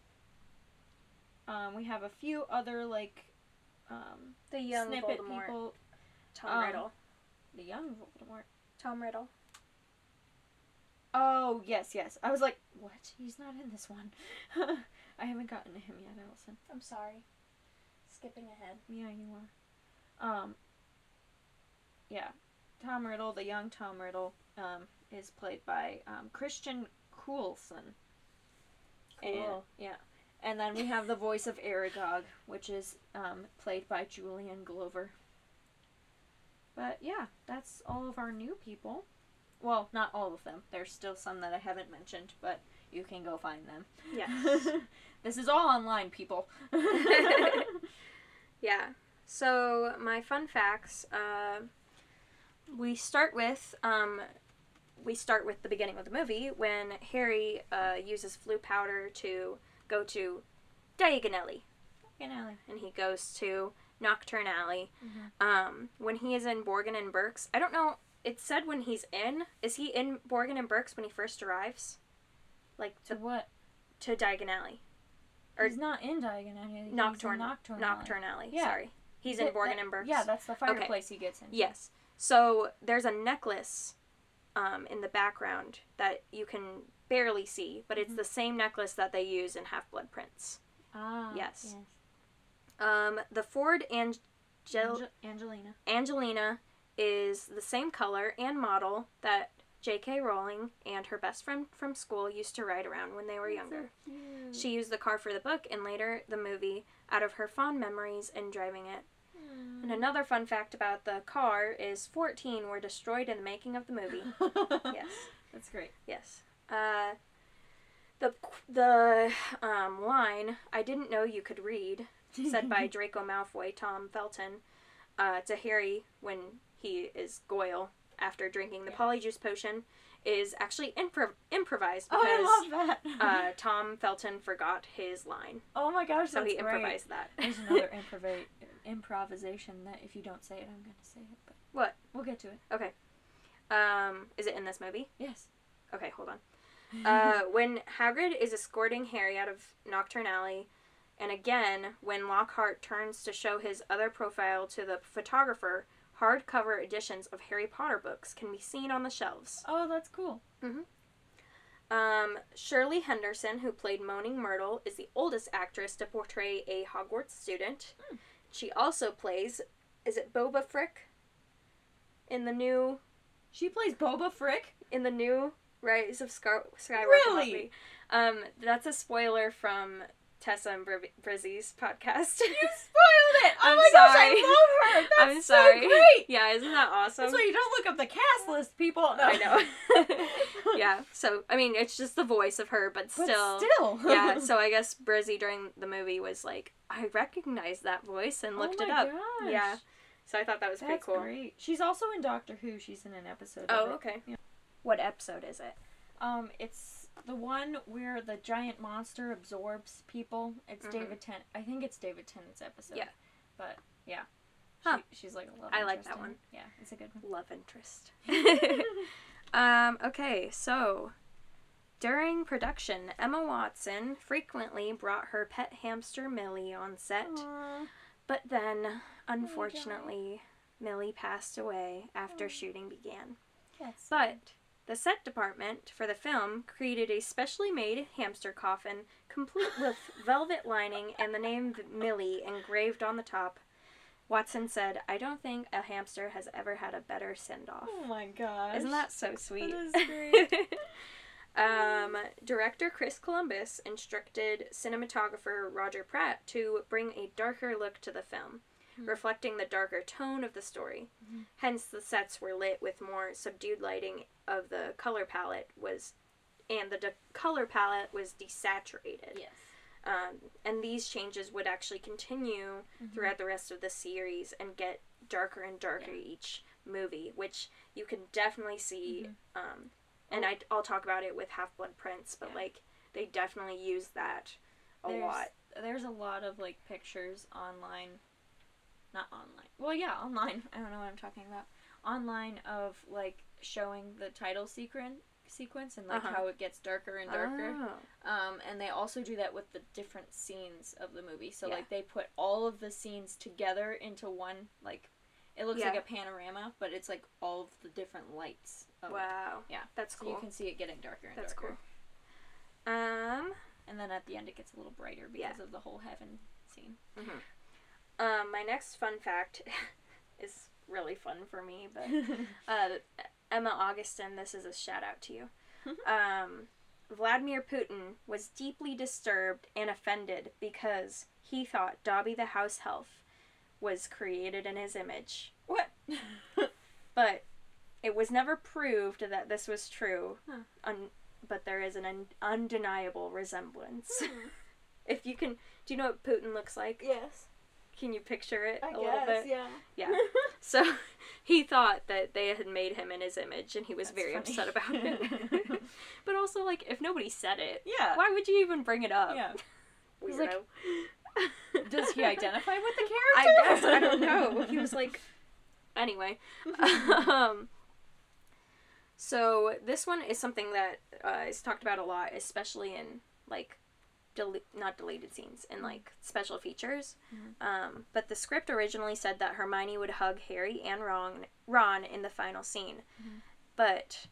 Um, we have a few other like um, The young snippet Voldemort. people. Tom um, Riddle. The young Voldemort. Tom Riddle. Oh yes, yes. I was like, what? He's not in this one. <laughs> I haven't gotten to him yet, Allison. I'm sorry. Skipping ahead. Yeah, you are. Um. Yeah, Tom Riddle, the young Tom Riddle, um, is played by um, Christian Coulson. And, Cool. yeah, and then we have the voice of Aragog, which is um, played by Julian Glover. But yeah, that's all of our new people. Well, not all of them. There's still some that I haven't mentioned, but you can go find them. Yes. <laughs> this is all online, people. <laughs> Yeah. So my fun facts. Uh, we start with um, we start with the beginning of the movie when Harry uh, uses Floo powder to go to Diagon Alley, and he goes to Knockturn Alley. Mhm. Um, when he is in Borgin and Burke's, I don't know. it said when he's in. Is he in Borgin and Burke's when he first arrives? Like To what? to Diagon Alley. Or- he's not in Diagon Alley. Knockturn. Knockturn. Knockturn Alley. Yeah. Sorry. He's in Borgin that- and Burke's. Yeah, that's the fireplace he gets in. Yes. So there's a necklace um, in the background that you can barely see, but it's Mhm. the same necklace that they use in Half Blood Prince. Ah. Yes. Um, the Ford Angel- Ange- Angelina. Angelina is the same color and model that J.K. Rowling and her best friend from school used to ride around when they were younger. She used the car for the book and later the movie out of her fond memories in driving it. And another fun fact about the car is 14 were destroyed in the making of the movie. <laughs> yes. That's great. Yes. Uh, the the um, line "I didn't know you could read," said by <laughs> Draco Malfoy, Tom Felton, uh, to Harry when he is Goyle after drinking the Yes. Polyjuice potion, is actually impro- improvised Oh, because I love that. uh, <laughs> Tom Felton forgot his line, oh my gosh, so he great. improvised that. There's another <laughs> improva- improvisation that if you don't say it, I'm going to say it. But What? We'll get to it. Okay. Um, is it in this movie? Yes. Okay, hold on. <laughs> Uh, when Hagrid is escorting Harry out of Knockturn Alley, and again when Lockhart turns to show his other profile to the photographer, hardcover editions of Harry Potter books can be seen on the shelves. oh, that's cool. Um, Shirley Henderson, who played Moaning Myrtle, is the oldest actress to portray a Hogwarts student. Hmm. She also plays, is it Boba Frik? In the new, She plays Boba Frik. in the new Rise of Scar- Skywalker. Really? movie. Um, that's a spoiler from Tessa and Bri- Brizzy's podcast. You <laughs> spoiled it. Oh I'm my gosh, sorry. I love her. <laughs> That's I'm so great. yeah, isn't that awesome? That's why you don't look up the cast list, people. No. I know. <laughs> yeah, so I mean, it's just the voice of her, but But still. still. yeah, so I guess Brizzy during the movie was like, I recognize that voice and looked oh it up. Gosh. Yeah, so I thought that was pretty cool. great. She's also in Doctor Who. She's in an episode. Oh, okay. Yeah. What episode is it? Um, it's the one where the giant monster absorbs people. It's Mhm. David Tennant. I think it's David Tennant's episode. Yeah. But yeah. Huh. She, she's like a love I like interest that one. Yeah, it's a good one. Love interest. <laughs> <laughs> um, okay, so during production, Emma Watson frequently brought her pet hamster Millie on set, Aw. but then, unfortunately, Millie passed away after Oh. shooting began. That's But the set department for the film created a specially made hamster coffin complete with <laughs> velvet lining and the name Millie engraved on the top. Watson said, I don't think a hamster has ever had a better send off. Oh my gosh. Isn't that so sweet? is <laughs> great. um, director Chris Columbus instructed cinematographer Roger Pratt to bring a darker look to the film, Hmm. reflecting the darker tone of the story. Mhm. Hence, the sets were lit with more subdued lighting of the color palette was, and the de- color palette was desaturated. Yes. Um, and these changes would actually continue Mhm. throughout the rest of the series and get darker and darker Yeah. each movie, which you can definitely see. Mhm. Um, and I, I'll talk about it with Half Blood Prince, but Yeah. like they definitely use that a there's, lot. There's a lot of like pictures online. Not online. Well, yeah, online. <laughs> I don't know what I'm talking about. Online of like showing the title sequence sequence and like Uh-huh. how it gets darker and darker. Oh. Um, and they also do that with the different scenes of the movie. So Yeah. like they put all of the scenes together into one like it looks Yeah. like a panorama, but it's like all of the different lights. Of it. Wow. Yeah. That's So cool. you can see it getting darker and That's darker. Um, And then at the end it gets a little brighter because Yeah. of the whole heaven scene. Um, my next fun fact <laughs> is really fun for me, but <laughs> uh, Emma Augustin, this is a shout out to you. um, Vladimir Putin was deeply disturbed and offended because he thought Dobby the house elf was created in his image. what? <laughs> But it was never proved that this was true. Huh. Un- but there is an un- undeniable resemblance. if you can, do you know what Putin looks like? yes. Can you picture it I a guess, little bit? yeah. Yeah. <laughs> So <laughs> he thought that they had made him in his image and he was That's very funny. upset about <laughs> it. but also, like, if nobody said it, yeah. why would you even bring it up? Yeah. Weirdo. like, Does he identify with the character? I guess. I don't know. He was like. Anyway. um, So this one is something that uh, is talked about a lot, especially in like, del- not deleted scenes, and like special features. Mhm. Um, but the script originally said that Hermione would hug Harry and Ron, Ron in the final scene, Mhm. but.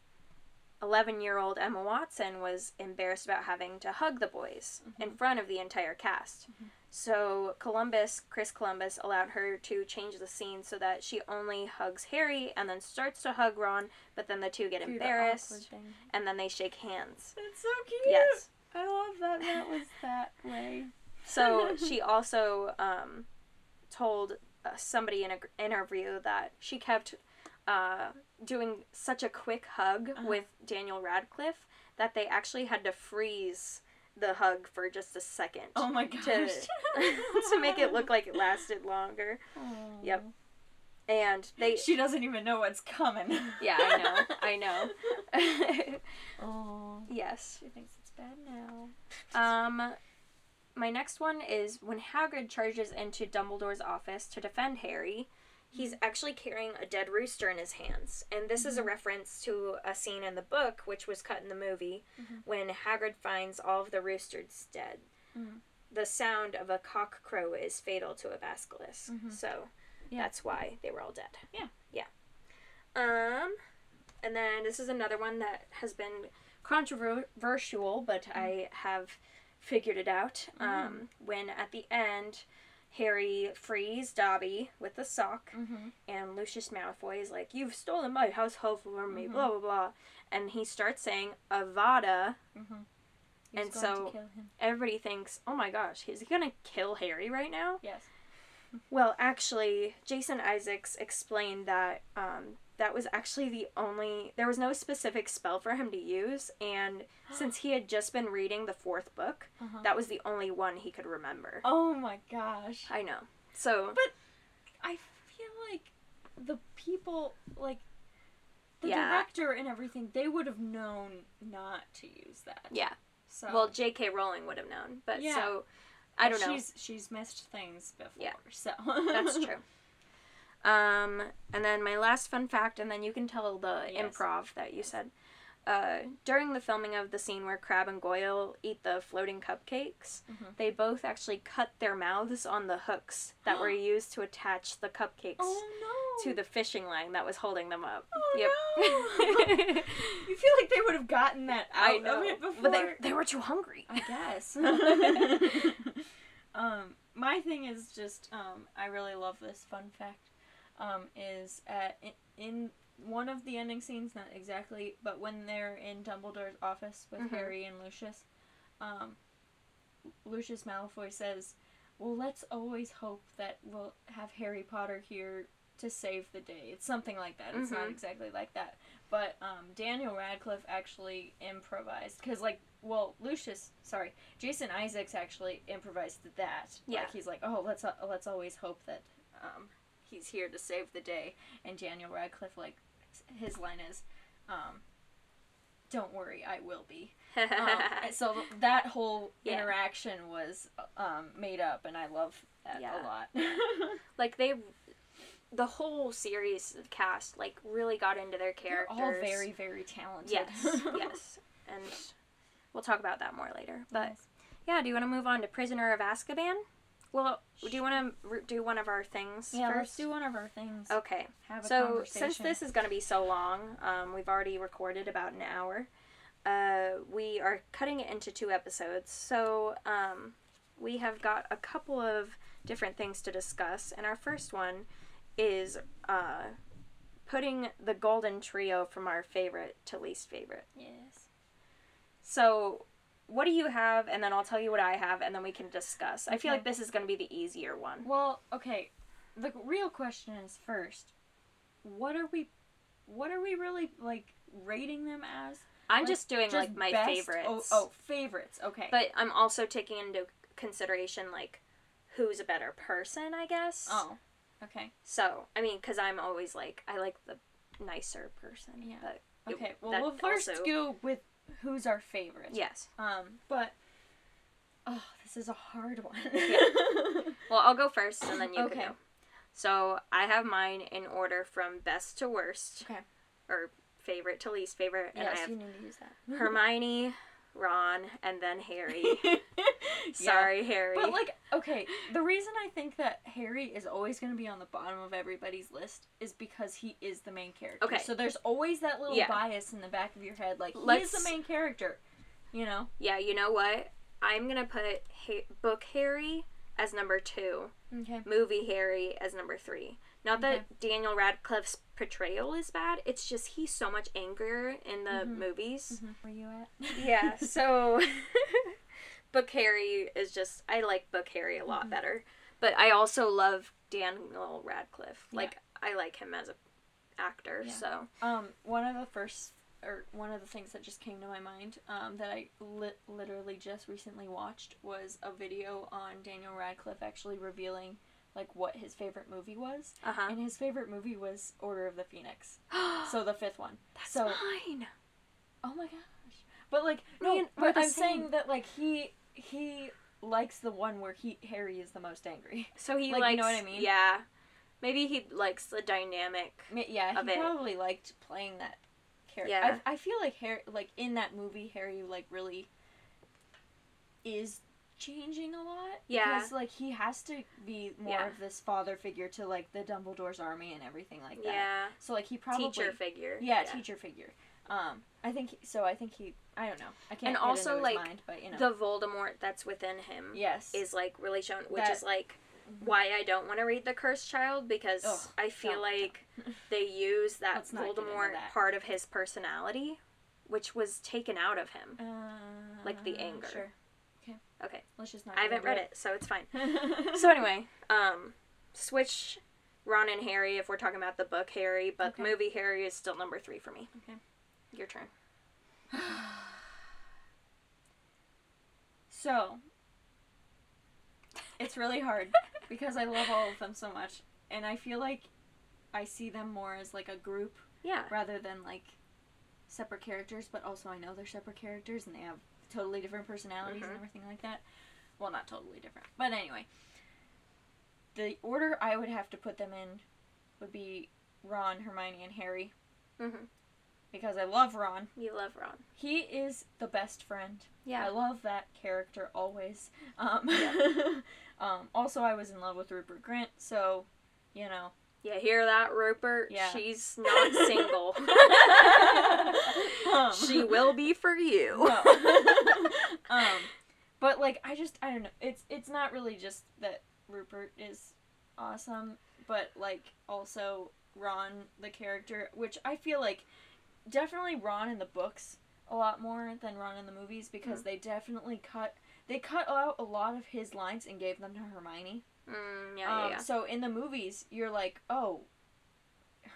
11 year old Emma Watson was embarrassed about having to hug the boys in front of the entire cast. So Columbus, Chris Columbus, allowed her to change the scene so that she only hugs Harry and then starts to hug Ron, but then the two get Do embarrassed thing. and then they shake hands. It's so cute. Yes. I love that that was that way. So <laughs> she also um, told uh, somebody in an interview that she kept uh, doing such a quick hug Uh-huh. with Daniel Radcliffe that they actually had to freeze the hug for just a second Oh my gosh. to <laughs> to make it look like it lasted longer. Yep. And they She doesn't even know what's coming. yeah, I know, I know. <laughs> Oh. yes. She thinks bad now. Um, my next one is when Hagrid charges into Dumbledore's office to defend Harry. He's actually carrying a dead rooster in his hands, and this is a reference to a scene in the book, which was cut in the movie, Mhm. when Hagrid finds all of the roosters dead. Mhm. The sound of a cock crow is fatal to a basilisk, Mhm. so Yeah. that's why they were all dead. Yeah. yeah. Um, and then this is another one that has been controversial, but I have figured it out. Um, when at the end, Harry frees Dobby with a sock, Mm-hmm. and Lucius Malfoy is like, "You've stolen my household from me," Mhm. blah blah blah, and he starts saying Avada. Mm-hmm. And so- to kill him. Everybody thinks, "Oh my gosh, is he gonna kill Harry right now?" Yes. Well, actually, Jason Isaacs explained that um, that was actually the only. There was no specific spell for him to use, and <gasps> since he had just been reading the fourth book, Uh-huh. that was the only one he could remember. Oh my gosh. I know. So But I feel like the people, like the Yeah. director and everything, they would have known not to use that. yeah. So Well, J.K. Rowling would have known, but Yeah. so I don't know. She's she's missed things before. Yeah. So That's true. <laughs> Um, and then my last fun fact, and then you can tell the Yes. improv that you said. Uh, during the filming of the scene where Crabbe and Goyle eat the floating cupcakes, Mhm. they both actually cut their mouths on the hooks that were <gasps> used to attach the cupcakes Oh no. to the fishing line that was holding them up. Oh yep. <laughs> you feel like they would have gotten that out I know, of it before. but they, they were too hungry. I guess. <laughs> <laughs> um, my thing is just um, I really love this fun fact. Um, is at in, in one of the ending scenes, not exactly, but when they're in Dumbledore's office with Mhm. Harry and Lucius, um, Lucius Malfoy says, "Well, let's always hope that we'll have Harry Potter here to save the day." It's something like that. It's not Mhm. exactly like that, but um, Daniel Radcliffe actually improvised because, like, well, Lucius, sorry, Jason Isaacs actually improvised that. Yeah. Like he's like, oh, let's uh, let's always hope that um, he's here to save the day, and Daniel Radcliffe like his line is, um, "Don't worry, I will be." Um, <laughs> so that whole Yeah. interaction was um, made up, and I love that Yeah. a lot. <laughs> like they, the whole series cast like really got into their They're characters. all very very talented. Yes, <laughs> yes, and we'll talk about that more later. But Yes. yeah, do you want to move on to Prisoner of Azkaban? Well, do you want to do one of our things Yeah, first? let's do one of our things. Okay. Have a So since this is going to be so long, um, we've already recorded about an hour. Uh, we are cutting it into two episodes. So um, we have got a couple of different things to discuss, and our first one is uh, putting the golden trio from our favorite to least favorite. yes. So, what do you have? And then I'll tell you what I have, and then we can discuss. I feel Okay. like this is going to be the easier one. Well, okay. The real question is first, what are we, what are we really like rating them as? I'm Like, just doing just like my best- favorites. Oh, oh, favorites. Okay. But I'm also taking into consideration like who's a better person, I guess. oh, okay. So, I mean, because I'm always like, I like the nicer person. Yeah. Okay. Well, we'll first also- go with who's our favorite. Yes. Um, but oh, this is a hard one. Well, I'll go first and then you Okay. can go. So, I have mine in order from best to worst. Okay. Or favorite to least favorite, and yes, I have you need to use that. Hermione, Ron, and then Harry. <laughs> Yeah. Sorry, Harry. But like, okay, the reason I think that Harry is always going to be on the bottom of everybody's list is because he is the main character. Okay. So there's always that little Yeah. bias in the back of your head, like he Let's- is the main character. You know? yeah, you know what? I'm gonna put ha- book Harry as number two, Okay. movie Harry as number three. Not that Daniel Radcliffe's portrayal is bad. It's just he's so much angrier in the Mhm. movies. Where you at? <laughs> Yeah, so <laughs> Book Harry is just I like Book Harry a Mm-hmm. lot better. But I also love Daniel Radcliffe. Yeah. Like I like him as a actor, Yeah. so Um, one of the first, or one of the things that just came to my mind, um, that I li- literally just recently watched was a video on Daniel Radcliffe actually revealing like what his favorite movie was, uh-huh. and his favorite movie was Order of the Phoenix. <gasps> So the fifth one. That's so mine. oh my gosh, but like no, we're but I'm saying that like he he likes the one where he Harry is the most angry. So he Like, likes you know what I mean? Yeah. Maybe he likes the dynamic. Yeah, he probably liked playing that character. Yeah. I, I feel like Harry, like in that movie, Harry like really is changing a lot. Yeah. Because like he has to be more Yeah. of this father figure to like the Dumbledore's army and everything like that. Yeah. So like he probably Teacher figure. Yeah, teacher figure. Um, I think so. I think he. I don't know. I can't. And also, like, mind, but you know. The Voldemort that's within him yes. is like really shown, which That- is like Mhm. why I don't want to read The Cursed Child because Ugh, I feel don't, like <laughs> they use that Let's not get into Voldemort that. part of his personality, which was taken out of him. Uh, like the anger. Sure. Okay, Let's just not. I haven't read into it, so it's fine. <laughs> So anyway, um, switch Ron and Harry if we're talking about the book Harry, but the movie Harry is still number three for me. Okay. Your turn. <sighs> So, it's really hard <laughs> because I love all of them so much, and I feel like I see them more as like a group Yeah. rather than like separate characters. But also, I know they're separate characters and they have totally different personalities Mhm. and everything like that. Well, not totally different, but anyway, the order I would have to put them in would be Ron, Hermione, and Harry hmm because I love Ron. You love Ron. He is the best friend. Yeah. I love that character always. Um, <laughs> um, also, I was in love with Rupert Grint, so you know. Yeah, hear that, Rupert? Yeah. She's not single. <laughs> <laughs> Um, she will be for you. No. Um, but like, I just I don't know. It's it's not really just that Rupert is awesome, but like also Ron the character, which I feel like definitely Ron in the books a lot more than Ron in the movies because Mm. they definitely cut they cut out a lot of his lines and gave them to Hermione. Mm, yeah, yeah, Um, yeah. So in the movies, you're like, oh,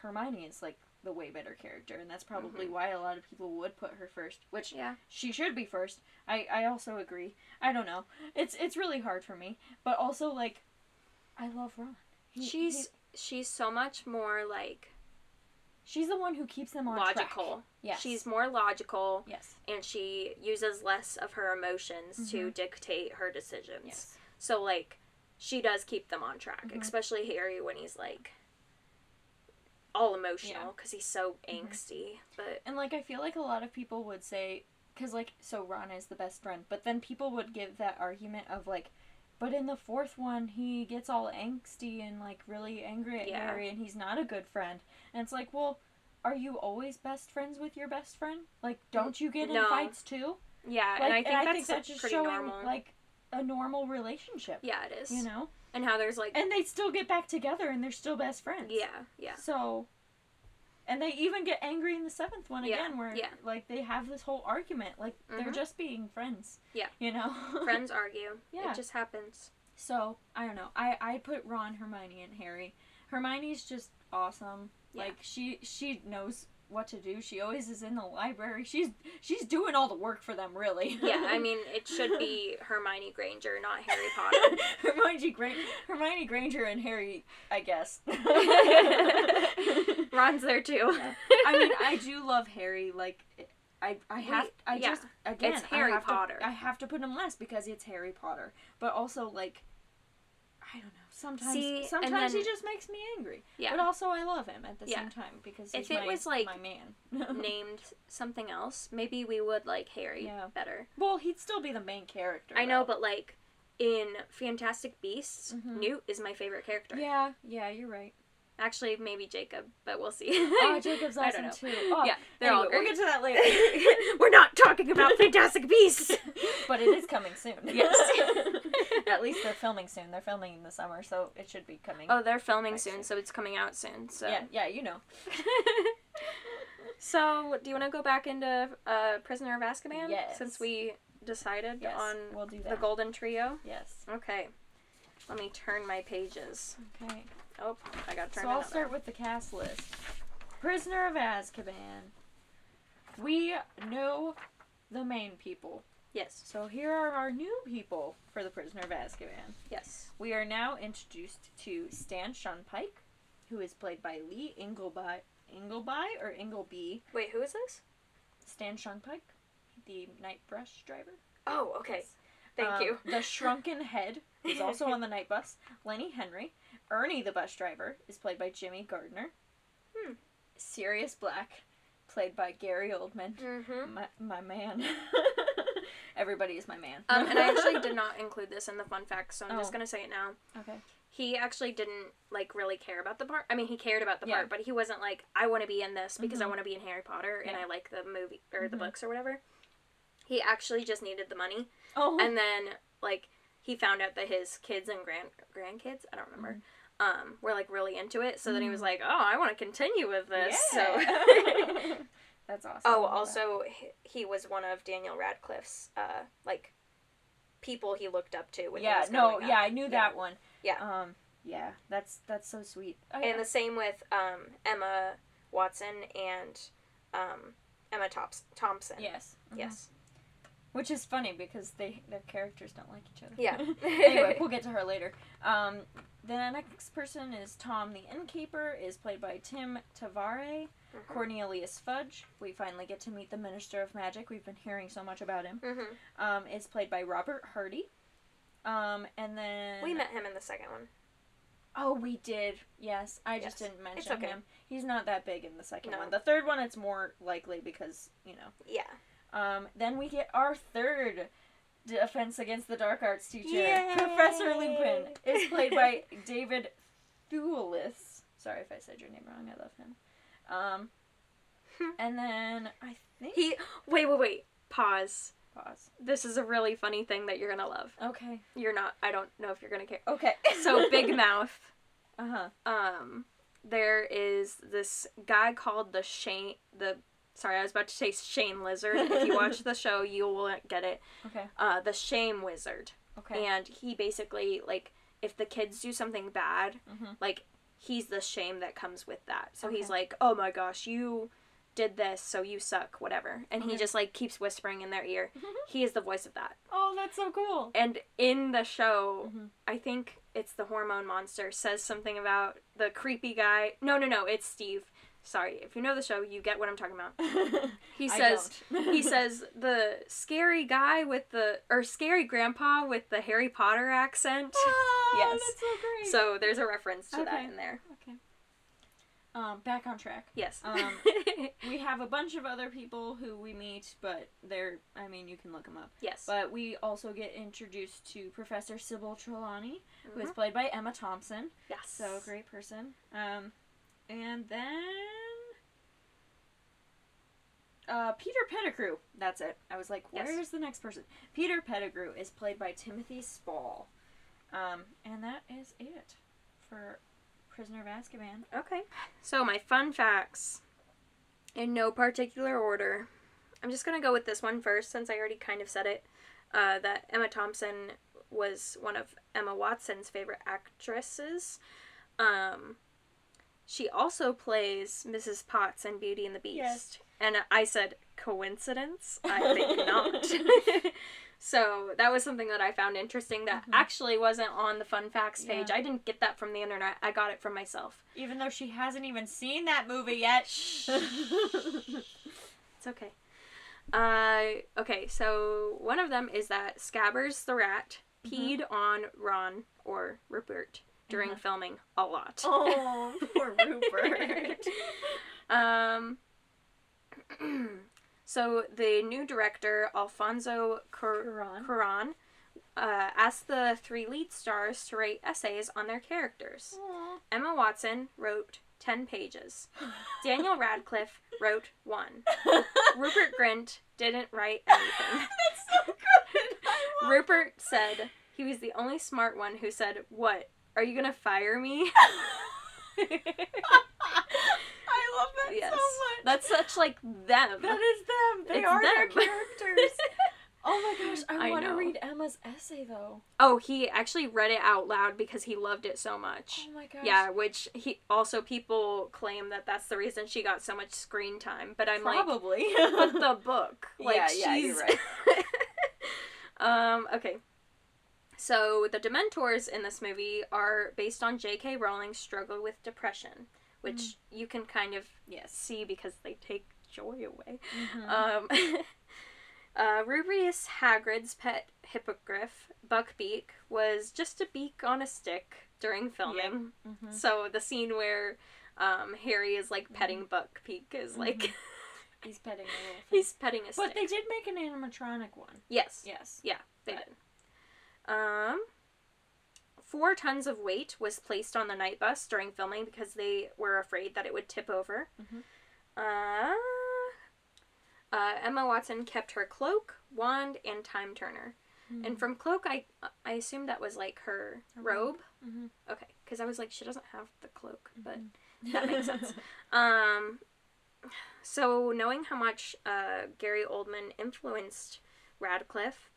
Hermione is like the way better character, and that's probably Mhm. why a lot of people would put her first. Which Yeah. she should be first. I I also agree. I don't know. It's it's really hard for me, but also like, I love Ron. He- She's he- she's so much more like she's the one who keeps them on track. logical. Yes. She's more logical yes. and she uses less of her emotions to Mhm. dictate her decisions. Yes. So like she does keep them on track, Mhm. especially Harry when he's like all emotional Yeah. because he's so Mhm. angsty. But And like I feel like a lot of people would say cuz like so Ron is the best friend, but then people would give that argument of like but in the fourth one he gets all angsty and like really angry at Yeah. Harry and he's not a good friend. And it's like, well, are you always best friends with your best friend? Like don't you get in fights too? yeah, Like and I think that's that's just pretty showing normal. like a normal relationship. yeah, it is. You know? And how there's like And they still get back together and they're still best friends. yeah, yeah. So, and they even get angry in the seventh one Yeah, again, where yeah. like they have this whole argument, like they're Mhm. just being friends. Yeah. you know. <laughs> Friends argue. Yeah. It just happens. So I don't know. I I put Ron, Hermione, and Harry. Hermione's just awesome. Yeah. Like she she knows what to do. She always is in the library. She's she's doing all the work for them, really. Yeah, I <laughs> mean it should be Hermione Granger, not Harry Potter. <laughs> Hermione Granger, Hermione Granger, and Harry, I guess. <laughs> Ron's there too. Yeah. I mean, I do love Harry. Like, I I have I yeah. just again It's Harry I have Potter. To, I have to put him last because it's Harry Potter. But also like, I don't know. Sometimes See, sometimes he just makes me angry. Yeah. But also I love him at the Yeah. same time because If it my, was, like, my man. <laughs> named something else, maybe we would like Harry Yeah. better. well, he'd still be the main character. I know, but like in Fantastic Beasts, Mhm. Newt is my favorite character. Yeah, yeah, you're right. Actually, maybe Jacob, but we'll see. Oh, <laughs> Jacob's awesome too. Oh, Yeah, they're all great. We'll get to that later. <laughs> <laughs> We're not talking about Fantastic Beasts. but it is coming soon. Yes. At least they're filming soon. They're filming in the summer, so it should be coming. oh, they're filming soon, soon. so it's coming out soon. So yeah, yeah, you know. so, do you want to go back into uh, Prisoner of Azkaban? Yes. Since we decided Yes, on we'll the. Golden Trio. Yes. Okay. Let me turn my pages. Okay. Oh, I got to turn So I'll start with the cast list. Prisoner of Azkaban. We know the main people. Yes. So here are our new people for the Prisoner of Azkaban. Yes. We are now introduced to Stan Shunpike, who is played by Lee Ingleby, Ingleby or Ingleby. Wait, who is this? Stan Shunpike, the night brush driver. Oh, okay. Yes. Thank Um, you. the <laughs> shrunken head is also on the night bus. <laughs> Lenny Henry. Ernie, the bus driver, is played by Jimmy Gardner. Hmm. Sirius Black, played by Gary Oldman. Mm-hmm. My, my man. <laughs> Everybody is my man. Um, and I actually did <laughs> not include this in the fun facts, so I'm Oh. just gonna say it now. Okay. He actually didn't like really care about the part. I mean, he cared about the Yeah. part, but he wasn't like, I want to be in this because I Mhm. want to be in Harry Potter and I like the movie or the Mhm. books or whatever. He actually just needed the money, Oh. and then like he found out that his kids and grand grandkids, I don't remember, um, were like really into it. So then he was Mm. like, oh, I want to continue with this. So. Yeah. <laughs> That's awesome. Oh, love that. also, he, was one of Daniel Radcliffe's, uh, like, people he looked up to when he yeah, was no, yeah, I knew Yeah. that one. Yeah. Um, yeah, that's that's so sweet. I, And the same with um, Emma Watson and um, Emma Tops- Thompson. yes, mhm. Yes. Which is funny because they their characters don't like each other. Yeah. <laughs> <laughs> anyway, we'll get to her later. Um, the next person is Tom the Innkeeper, is played by Tim Tavare. Mhm. Cornelius Fudge. We finally get to meet the Minister of Magic. We've been hearing so much about him. Mhm. Um, is played by Robert Hardy. Um, and then We met him in the second one. Oh, we did. Yes, I just didn't mention okay. him. He's not that big in the second No. one. The third one, it's more likely because you know. Yeah. Um, then we get our third defense against the dark arts teacher. Yay! Professor Lupin is played by <laughs> David Thewlis. Sorry if I said your name wrong. I love him. Um, <laughs> and then I think He. Wait, wait, wait. Pause. pause. This is a really funny thing that you're gonna love. Okay. You're not. I don't know if you're gonna care. Okay. So, Big <laughs> Mouth. Uh huh. um there is this guy called the Shane the sorry I was about to say Shane Lizard. if you watch <laughs> the show, you will get it. Okay. Uh, the Shame Wizard, Okay. and he basically like if the kids do something bad, Mhm. like he's the shame that comes with that. So he's like, oh my gosh, you did this, so you suck, whatever, and he just like keeps whispering in their ear. he is the voice of that. oh, that's so cool. And in the show, Mhm. I think it's the hormone monster says something about the creepy guy. No, no, no, it's Steve. Sorry, if you know the show, you get what I'm talking about. <laughs> He says <laughs> he says the scary guy with the or scary grandpa with the Harry Potter accent. Oh, <laughs> Yes. That's so great. So there's a reference to that in there. Okay. Um, back on track. Yes. Um, We have a bunch of other people who we meet, but they're, I mean, you can look them up. yes. But we also get introduced to Professor Sybil Trelawney, who is Mhm. played by Emma Thompson. yes. So, great person. Um, and then. Uh, Peter Pettigrew. That's it. I was like, Yes. where's the next person? Peter Pettigrew is played by Timothy Spall. Um, and that is it for Prisoner of Azkaban. Okay. So my fun facts, in no particular order. I'm just gonna go with this one first, since I already kind of said it. Uh, that Emma Thompson was one of Emma Watson's favorite actresses. Um, she also plays Mrs. Potts in Beauty and the Beast. Yes. And I said coincidence. I <laughs> think not. <laughs> so that was something that I found interesting that Mhm. actually wasn't on the fun facts page. Yeah. I didn't get that from the internet. I got it from myself. Even though she hasn't even seen that movie yet. <laughs> It's okay. Uh, okay, so one of them is that Scabbers the rat peed on Ron or Rupert during filming a lot. Oh, <laughs> poor Rupert. Um, <clears throat> so the new director Alfonso Cuarón. Cuarón uh, asked the three lead stars to write essays on their characters. Aw. Emma Watson wrote ten pages. <laughs> Daniel Radcliffe wrote one. <laughs> Rupert Grint didn't write anything. That's so good. Rupert said he was the only smart one who said, "What? Are you gonna fire me?" <laughs> I love that yes, so much. that's such like them. that is them. They It's are their characters. <laughs> oh my gosh, I, I want to read Emma's essay though. Oh, he actually read it out loud because he loved it so much. Oh my gosh. Yeah, which he also people claim that that's the reason she got so much screen time. But I'm like, Probably. but the <laughs> book, like Yeah, she's you're right. um. Okay. So the Dementors in this movie are based on J.K. Rowling's struggle with depression, which Mm. you can kind of yes. see because they take joy away. Mhm. Um, <laughs> uh, Rubeus Hagrid's pet hippogriff, Buckbeak, was just a beak on a stick during filming. Mhm. So the scene where um, Harry is like petting Mm-hmm. Buckbeak is like He's petting a little. <laughs> he's petting a stick. But they did make an animatronic one. yes, Yes. yeah, they but- did. Um, four tons of weight was placed on the night bus during filming because they were afraid that it would tip over. Mhm. Uh, uh, Emma Watson kept her cloak, wand, and time turner. And from cloak, I I assumed that was like her A robe. Mhm. Okay, because I was like, she doesn't have the cloak, but that makes <laughs> sense. Um, so knowing how much uh, Gary Oldman influenced Radcliffe,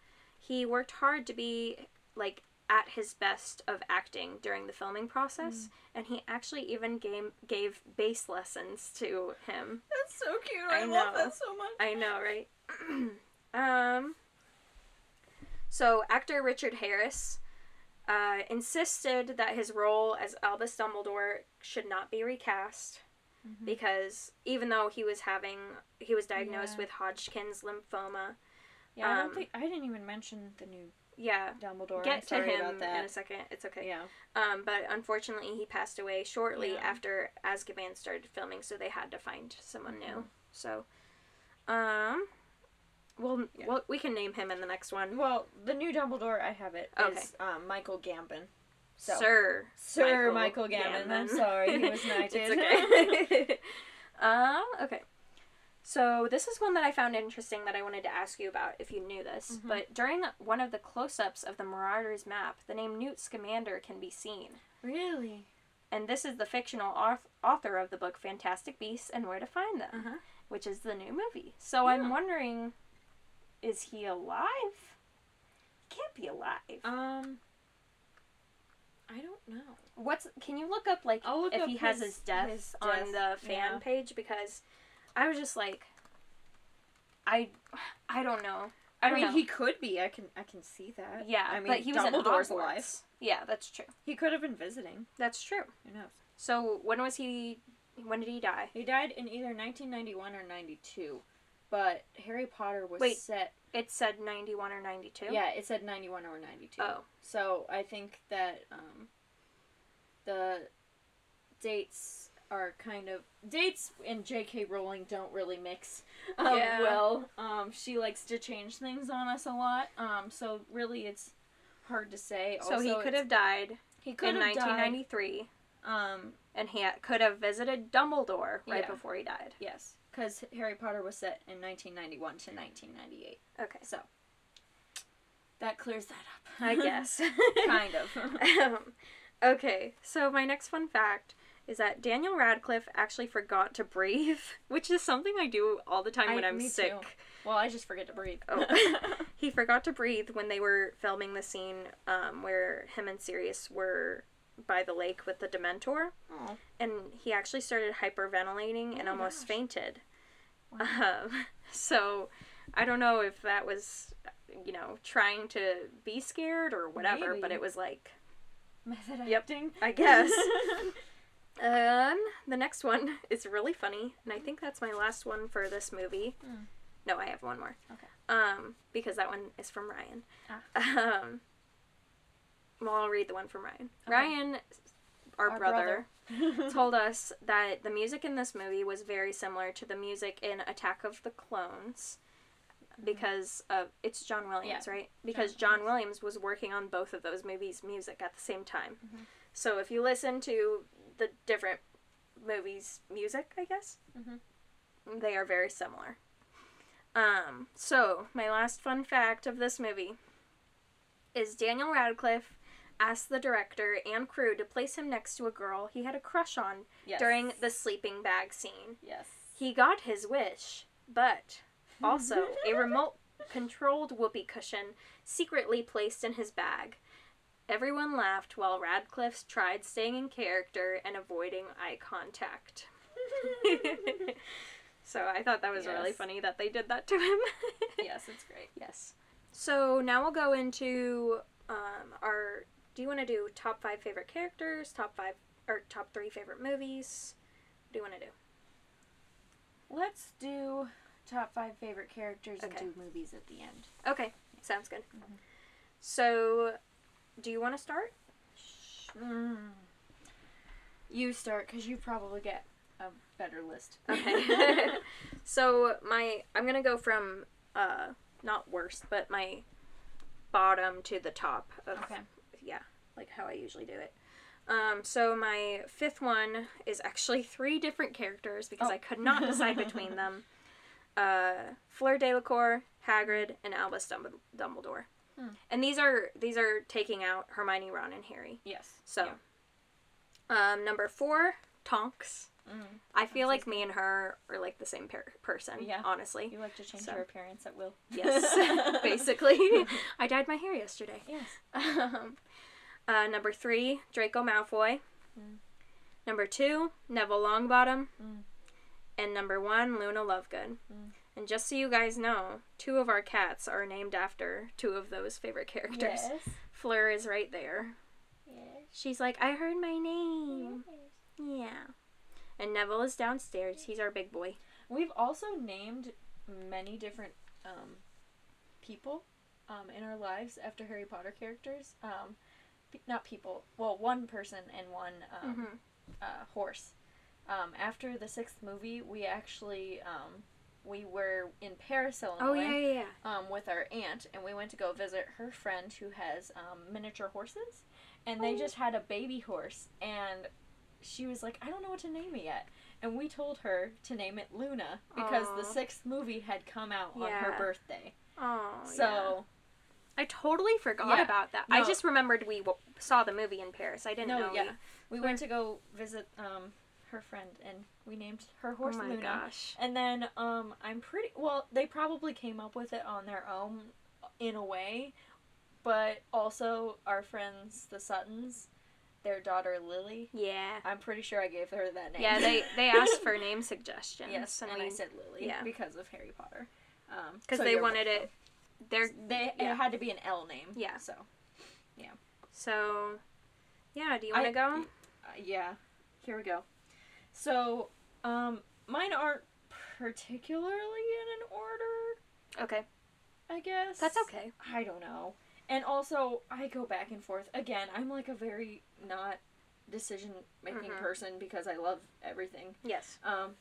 he worked hard to be like at his best of acting during the filming process, and he actually even gave gave bass lessons to him. That's so cute. I I, love that so much. I know, right? <clears throat> um. So actor Richard Harris uh, insisted that his role as Albus Dumbledore should not be recast Mhm. because even though he was having he was diagnosed Yeah. with Hodgkin's lymphoma. Yeah, I don't um, think I didn't even mention the new Yeah, Dumbledore. get to him in a second. It's okay. Yeah. Um, but unfortunately, he passed away shortly Yeah. after Azkaban started filming, so they had to find someone new. Mhm. So, um, well, Yeah. well, we can name him in the next one. Well, the new Dumbledore, I have it. Okay. Is, um, Michael Gambon. So. Sir. Sir Michael, Gambon. I'm sorry, he was <laughs> knighted. it's okay. <laughs> <laughs> um, okay. So this is one that I found interesting that I wanted to ask you about if you knew this. Mhm. But during one of the close-ups of the Marauders map, the name Newt Scamander can be seen. really? And this is the fictional author of the book Fantastic Beasts and Where to Find Them, Uh-huh. which is the new movie. So I'm wondering, is he alive? He can't be alive. Um. I don't know. What's can you look up like look if up he has his- his death on the fan yeah. page because I was just like I I don't know. I, I, don't mean, know. he could be. I can. I can see that. yeah, I mean, but he was Dumbledore's alive. Yeah, that's true. He could have been visiting. That's true. Who knows? So when was he? When did he die? He died in either 1991 or 92, but Harry Potter was Wait. set. It said ninety one or ninety two. Yeah, it said 91 or 92. Oh. So I think that um, the dates are kind of dates and J.K. Rowling don't really mix um, Yeah. well. Um, she likes to change things on us a lot. Um, so really, it's hard to say. So he could have died he could in have nineteen died. Um, and he ha- could have visited Dumbledore right Yeah. before he died. yes, because Harry Potter was set in 1991 to 1998. Okay, So that clears that up. I guess. <laughs> kind of. <laughs> um, okay, so my next fun fact is that Daniel Radcliffe actually forgot to breathe, <laughs> which is something I do all the time when I'm me sick. too. Well, I just forget to breathe. Oh. <laughs> He forgot to breathe when they were filming the scene um, where him and Sirius were by the lake with the Dementor, Aw. and he actually started hyperventilating and Oh almost gosh. fainted. Wow. Um, <laughs> so I don't know if that was, you know, trying to be scared or whatever, but it was like, Method Yep, acting. I guess. Um, the next one <laughs> is really funny, and I think that's my last one for this movie. Hmm. No, I have one more. Okay. Um, because that one is from Ryan. Ah. Um, well, I'll read the one from Ryan. Okay. Ryan, our, Our brother, brother. <laughs> told us that the music in this movie was very similar to the music in Attack of the Clones because of it's John Williams, Yeah. right? Because John Williams was working on both of those movies' music at the same time. Mhm. So if you listen to the different movies' music, I guess, Mhm. they are very similar. Um, so my last fun fact of this movie is Daniel Radcliffe asked the director and crew to place him next to a girl he had a crush on Yes. during the sleeping bag scene. Yes. He got his wish, but also <laughs> a remote controlled whoopee cushion secretly placed in his bag. Everyone laughed while Radcliffe tried staying in character and avoiding eye contact. <laughs> <laughs> so I thought that was really funny that they did that to him. <laughs> yes, it's great. yes. So now we'll go into um, our. Do you want to do top five favorite characters, top five or top three favorite movies? What do you want to do? Let's do top five favorite characters Okay. and two movies at the end. Okay, sounds good. Mhm. So, do you want to start? Mm. You start because you probably get a better list. Okay. <laughs> <laughs> so my I'm gonna go from uh not worst, but my bottom to the top of Okay. yeah, like how I usually do it. Um, so my fifth one is actually <laughs> three different characters because Oh. I could not decide between them. Uh, Fleur Delacour, Hagrid, and Albus Dumbledore. Hmm. And these are these are taking out Hermione, Ron, and Harry. yes. So, um, number four, Tonks. Mm. I feel like me and her are like the same per- person. Yeah. honestly. You like to change So. your appearance at will. Yes, <laughs> <laughs> basically. I dyed my hair yesterday. Yes. <laughs> Um, uh, number three, Draco Malfoy. Mm. Number two, Neville Longbottom. Mm. And number one, Luna Lovegood. And just so you guys know, two of our cats are named after two of those favorite characters. Yes. Fleur is right there. Yes. She's like, I heard my name. Yes. Yeah. And Neville is downstairs. He's our big boy. We've also named many different um, people um, in our lives after Harry Potter characters. Um, pe- not people. Well, one person and one um, Mhm. uh, horse. Um, after the sixth movie, we actually um, we were in Paris, Illinois, Oh, yeah, yeah, yeah. um, with our aunt, and we went to go visit her friend who has um, miniature horses, and they Oh. just had a baby horse, and she was like, I don't know what to name it yet, and we told her to name it Luna because the sixth movie had come out on her birthday, Oh, so yeah. I totally forgot Yeah. about that. I just remembered we w- saw the movie in Paris. I didn't no, know. yeah, we- we went to go visit um, her friend, and we named her horse oh my Luna. gosh. And then um, I'm pretty well. They probably came up with it on their own, in a way, but also our friends, the Suttons, their daughter Lily. Yeah. I'm pretty sure I gave her that name. Yeah, they <laughs> they asked for name suggestions. yes, and, and I we said Lily yeah. because of Harry Potter. Um, because so they wanted it. They're They yeah. it had to be an L name. Yeah. So yeah. so. Yeah. Do you want to go? uh, yeah, here we go. So um, mine aren't particularly in an order. Okay. I guess That's okay. I don't know. And also, I go back and forth. Again, I'm like a very not decision making Mhm. person because I love everything. Yes. Um,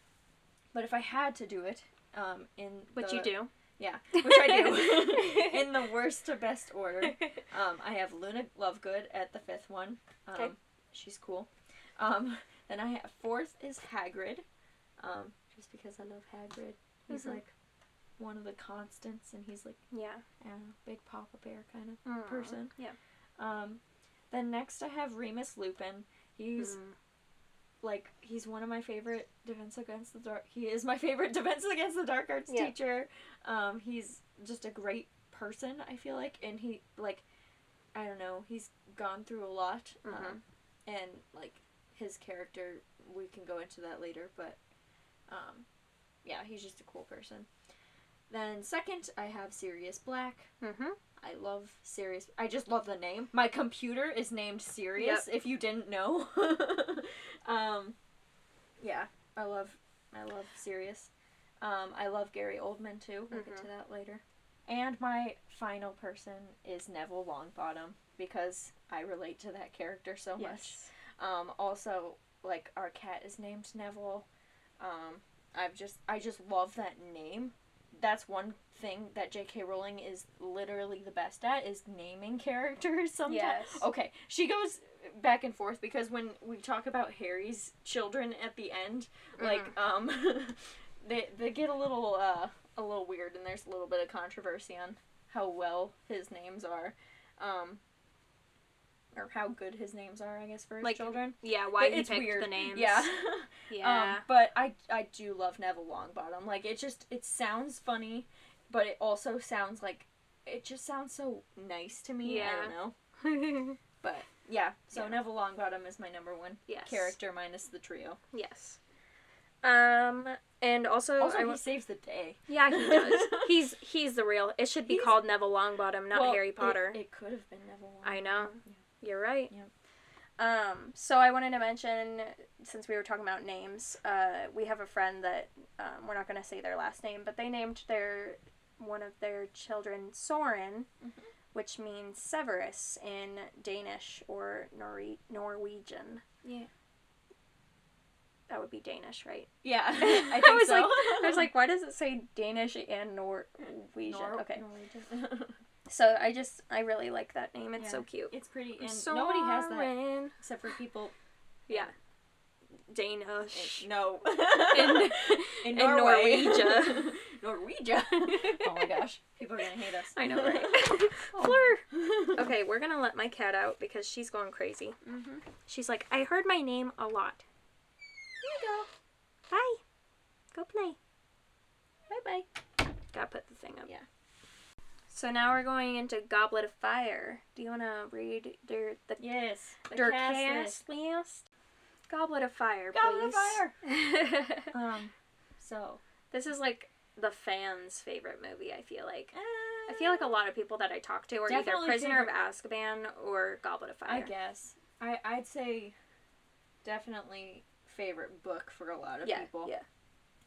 but if I had to do it, um, in Which the- you do. yeah, which I do, <laughs> in the worst to best order, <laughs> um, I have Luna Lovegood at the fifth one. Um, Okay. she's cool. Um, then I have fourth is Hagrid, um, just because I love Hagrid. He's Mhm. like one of the constants, and he's like yeah. Know, big Papa Bear kind of Aw, person. Yeah. Um, then next I have Remus Lupin. He's Mm. like he's one of my favorite Defense Against the Dark. He is my favorite <laughs> Defense Against the Dark Arts Yeah. teacher. Um, he's just a great person. I feel like, and he like I don't know. He's gone through a lot, Mhm. um, and like his character, we can go into that later. But um, yeah, he's just a cool person. Then second, I have Sirius Black. Mhm. I love Sirius. I just love the name. My computer is named Sirius. If you didn't know, <laughs> um, yeah, I love, I love Sirius. Um, I love Gary Oldman too. We'll get to that later. And my final person is Neville Longbottom because I relate to that character so much. Um, also, like our cat is named Neville. Um, I've just I just love that name. That's one thing that J.K. Rowling is literally the best at is naming <laughs> characters. Sometimes. Yes. Okay, she goes back and forth because when we talk about Harry's children at the end, like um, <laughs> they they get a little uh a little weird and there's a little bit of controversy on how well his names are. Um, or how good his names are, I guess, for his Like, children. Yeah, why he it's picked weird. the names. Yeah. <laughs> <laughs> Yeah. Um, but I I do love Neville Longbottom. Like it just it sounds funny, but it also sounds like it just sounds so nice to me. Yeah. I don't know. <laughs> But yeah, so Yeah. Neville Longbottom is my number one yes. character minus the trio. Yes. Um, and also, Also, I he saves the day. yeah, he does. he's he's the real. It should be He's- called Neville Longbottom, not Well, Harry it- Potter. It, could have been Neville. Longbottom. I know. Yeah. You're right. Yep. Um, so I wanted to mention, since we were talking about names, uh, we have a friend that um, we're not going to say their last name, but they named their one of their children Soren, Mhm. which means Severus in Danish or Nor- Norwegian. Yeah. That would be Danish, right? Yeah, <laughs> I <laughs> I was so. like, I was <laughs> like, why does it say Danish and Norwegian? Nor- okay, Norwegian. So I just I really like that name. It's Yeah. so cute. it's pretty, and nobody has that Soren. except for people. Yeah, Danish. No. <laughs> In- <laughs> in in Norway. Norwegia. <laughs> Norwegia. oh my gosh, people are gonna hate us. I know, right? Fleur. Okay, we're gonna let my cat out because she's going crazy. Mm-hmm. She's like, I heard my name a lot. Here you go. Bye. Go play. Bye bye. Gotta put the thing up. Yeah. So now we're going into Goblet of Fire. Do you wanna read their the Yes. The their cast cast list? Goblet of Fire, Goblet of please. list. <laughs> Um. So. this is like the fans' favorite movie. I feel like. uh, I feel like a lot of people that I talk to are either Prisoner of Azkaban or Goblet of Fire. I guess. I I'd say. Definitely favorite book for a lot of yeah, people. yeah.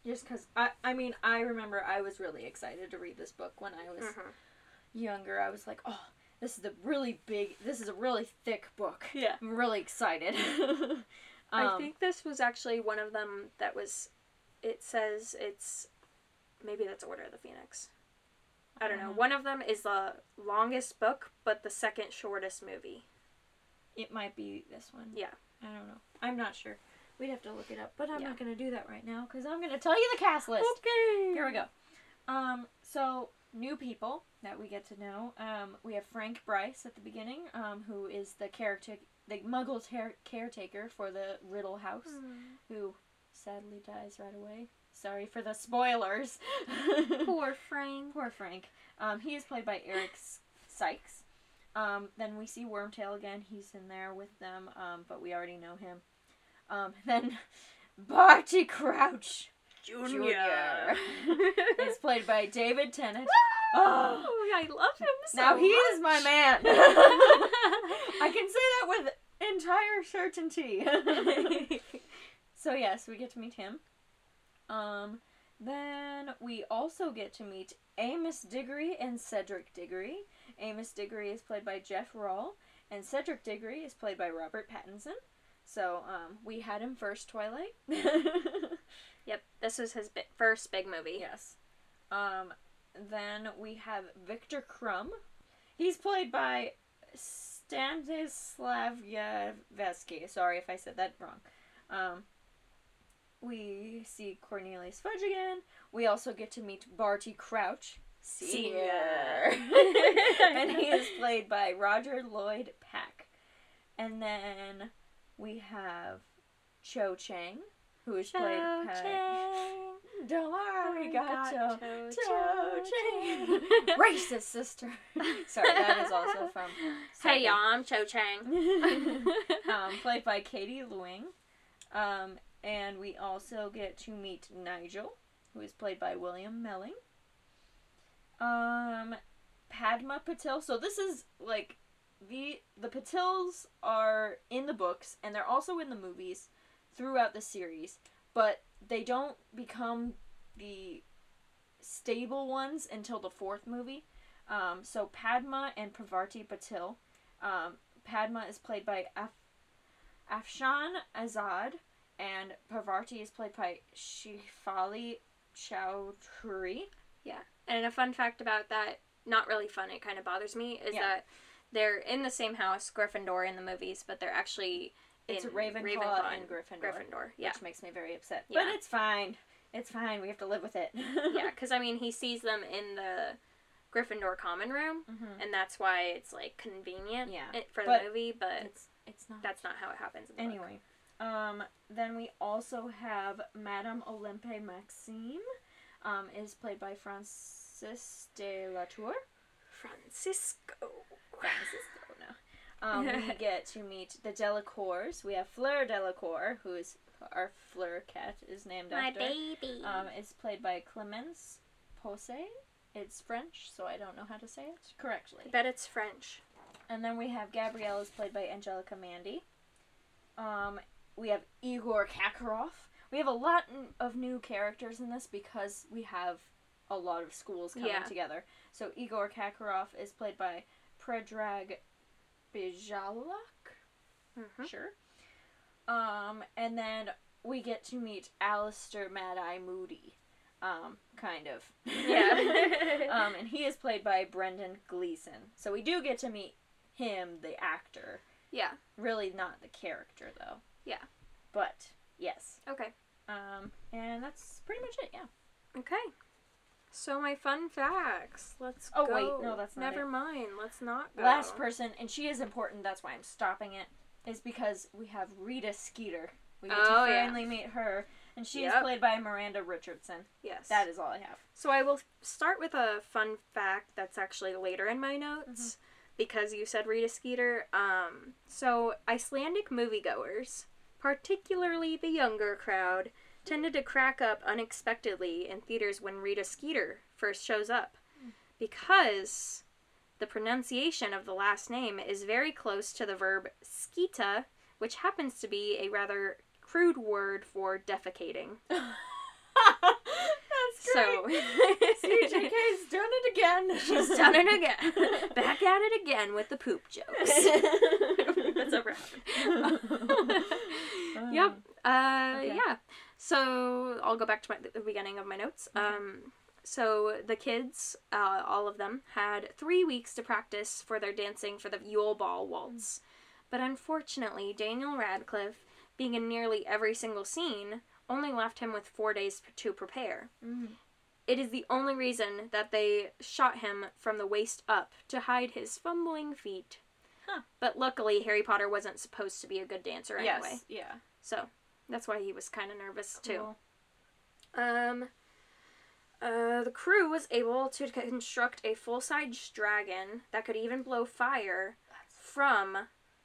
Just because I I mean I remember I was really excited to read this book when I was Mhm. Younger. I was like, oh, this is a really big. This is a really thick book. Yeah. I'm really excited. <laughs> I Um, think this was actually one of them that was. It says it's. Maybe that's Order of the Phoenix. I don't know. Uh-huh. One of them is the longest book, but the second shortest movie. It might be this one. Yeah. I don't know. I'm not sure. We'd have to look it up, but I'm Yeah. not gonna do that right now because I'm gonna tell you the cast list. Okay. Here we go. Um, so new people that we get to know. Um, we have Frank Bryce at the beginning, um, who is the character, the Muggle's caretaker for the Riddle House, who sadly dies right away. Sorry for the spoilers. <laughs> Poor Frank. Poor Frank. Um, he is played by Eric S- Sykes. Um, then we see Wormtail again. He's in there with them, um, but we already know him. Um, <laughs> then Barty Crouch Jr. is <laughs> played by David Tennant. oh, I love him so now he much. is my man. <laughs> I can say that with entire certainty. <laughs> so yes, we get to meet him. Um, then we also get to meet Amos Diggory and Cedric Diggory. Amos Diggory is played by Jeff Rawle, and Cedric Diggory is played by Robert Pattinson. So um, we had him first Twilight. This was his bi- first big movie. Yes. Um, then we have Viktor Krum. He's played by Stanislav Stanislavski. Sorry if I said that wrong. Um, we see Cornelius Fudge again. We also get to meet Barty Crouch. Senior. <laughs> and he is <laughs> played by Roger Lloyd Pack. And then we have Cho Chang, who is played by Chang. Don't worry, got Cho. Cho Cho Chang. <laughs> Racist sister. Sorry, that is also from. <laughs> Hey y'all, I'm Cho Chang. <laughs> um, played by Katie Leung. Um, and we also get to meet Nigel, who is played by William Melling. Um, Padma Patil. So this is like the the Patils are in the books and they're also in the movies throughout the series, but they don't become the stable ones until the fourth movie. Um, so Padma and Pravarti Patil. Um, Padma is played by Af- Afshan Azad, and Pravarti is played by Shefali Chowdhury. Yeah, and a fun fact about that, not really fun, it kind of bothers me, is Yeah. that they're in the same house, Gryffindor, in the movies, but they're actually It's in Ravenclaw, and Gryffindor, Gryffindor. Yeah. which makes me very upset. Yeah. But it's fine. It's fine. We have to live with it. <laughs> yeah, because I mean, he sees them in the Gryffindor common room, Mhm. and that's why it's like convenient Yeah. for But the movie, but It's it's not. that's not how it happens in the book. Anyway, um, then we also have Madame Olympe Maxime, um, is played by Frances de la Tour. Francisco. Francisco. Um, we <laughs> get to meet the Delacours. We have Fleur Delacour, who is our Fleur cat is named My after. baby. Um, it's played by Clemence Posse. It's French, so I don't know how to say it correctly. I bet it's French. And then we have Gabrielle is played by Angelica Mandy. Um, we have Igor Kakarov. We have a lot of new characters in this because we have a lot of schools coming Yeah. together. So Igor Kakarov is played by Predrag Bijalak. Mhm. Sure. Um, and then we get to meet Alistair Mad Eye Moody. Um, kind of. Yeah. <laughs> <laughs> um, and he is played by Brendan Gleeson. So we do get to meet him, the actor. Yeah. Really not the character though. Yeah. But yes. Okay. Um, and that's pretty much it. Yeah. Okay. So my fun facts. Let's Oh, go. wait, no, that's not Never it. mind. Let's not go. Last person, and she is important. That's why I'm stopping it. Is because we have Rita Skeeter. We get Oh, to yeah. finally meet her, and she is played by Miranda Richardson. Yes. That is all I have. So I will start with a fun fact that's actually later in my notes because you said Rita Skeeter. Um, so Icelandic moviegoers, particularly the younger crowd, tended to crack up unexpectedly in theaters when Rita Skeeter first shows up because the pronunciation of the last name is very close to the verb skita, which happens to be a rather crude word for defecating. <laughs> That's So <laughs> CJK's done it again. She's done it <laughs> again. Back at it again with the poop jokes. I don't think that's ever happened. yep. Uh, Okay. Yeah. So I'll go back to my, the beginning of my notes. Um, so the kids, uh, all of them, had three weeks to practice for their dancing for the Yule Ball waltz. But unfortunately, Daniel Radcliffe, being in nearly every single scene, only left him with four days p- to prepare. Mhm. It is the only reason that they shot him from the waist up to hide his fumbling feet. Huh. But luckily, Harry Potter wasn't supposed to be a good dancer anyway. Yes. Yeah. So that's why he was kind of nervous too. Cool. Um, uh, the crew was able to construct a full size dragon that could even blow fire from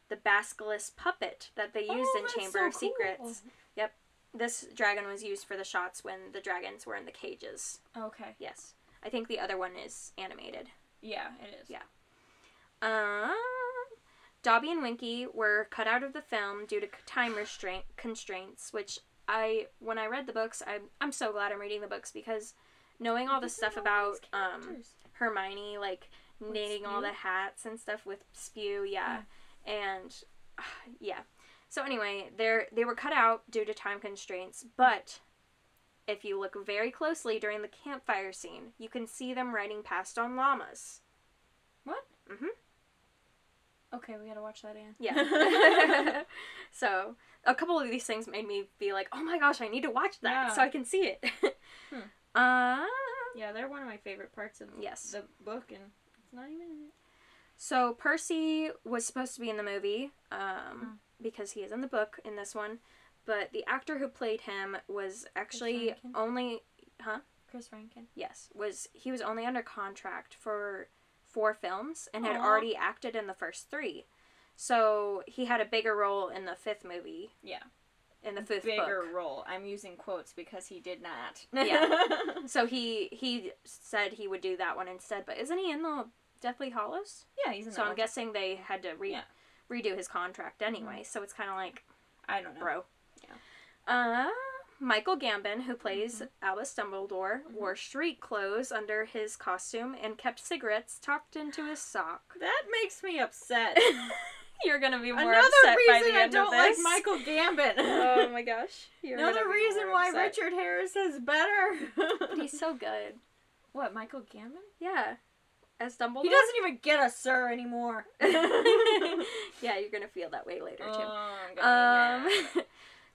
the basilisk puppet that they used Oh, in Chamber so of Secrets. Yep. This dragon was used for the shots when the dragons were in the cages. Okay. Yes. I think the other one is animated. Yeah, it is. Yeah. Um, Dobby and Winky were cut out of the film due to time restraint constraints, which I, when I read the books, I'm I'm so glad I'm reading the books because knowing all the stuff about um Hermione, like With knitting all the hats and stuff with spew, yeah, and <sighs> yeah. So anyway, they're they were cut out due to time constraints, but if you look very closely during the campfire scene, you can see them riding past on llamas. Okay, we gotta watch that, Anne. Yeah. <laughs> <laughs> so a couple of these things made me be like, oh my gosh, I need to watch that Yeah. so I can see it. <laughs> Hmm. Uh, Yeah, they're one of my favorite parts of yes. the book, and it's not even in it. So Percy was supposed to be in the movie, um, Hmm. because he is in the book in this one, but the actor who played him was actually only Chris Rankin. yes was he was only under contract for four films and had already acted in the first three, so he had a bigger role in the fifth movie. Yeah. In the fifth Bigger book. role. I'm using quotes because he did not. Yeah. <laughs> So he he said he would do that one instead, but isn't he in the Deathly Hallows? yeah, he's in So I'm one. guessing they had to re- Yeah. redo his contract anyway. So it's kind of like, I don't know. bro. Yeah. Uh, Michael Gambon, who plays Mm-hmm. Albus Dumbledore, wore street clothes under his costume and kept cigarettes tucked into his sock. <gasps> That makes me upset. <laughs> You're gonna be more Another upset by reason the I end don't of like. Michael Gambon. <laughs> oh my gosh. You're Another reason why upset. Richard Harris is better. But he's so <laughs> good. what, Michael Gambon? Yeah. As Dumbledore. He doesn't even get a sir anymore. yeah, you're gonna feel that way later too. Oh, God, Um, yeah.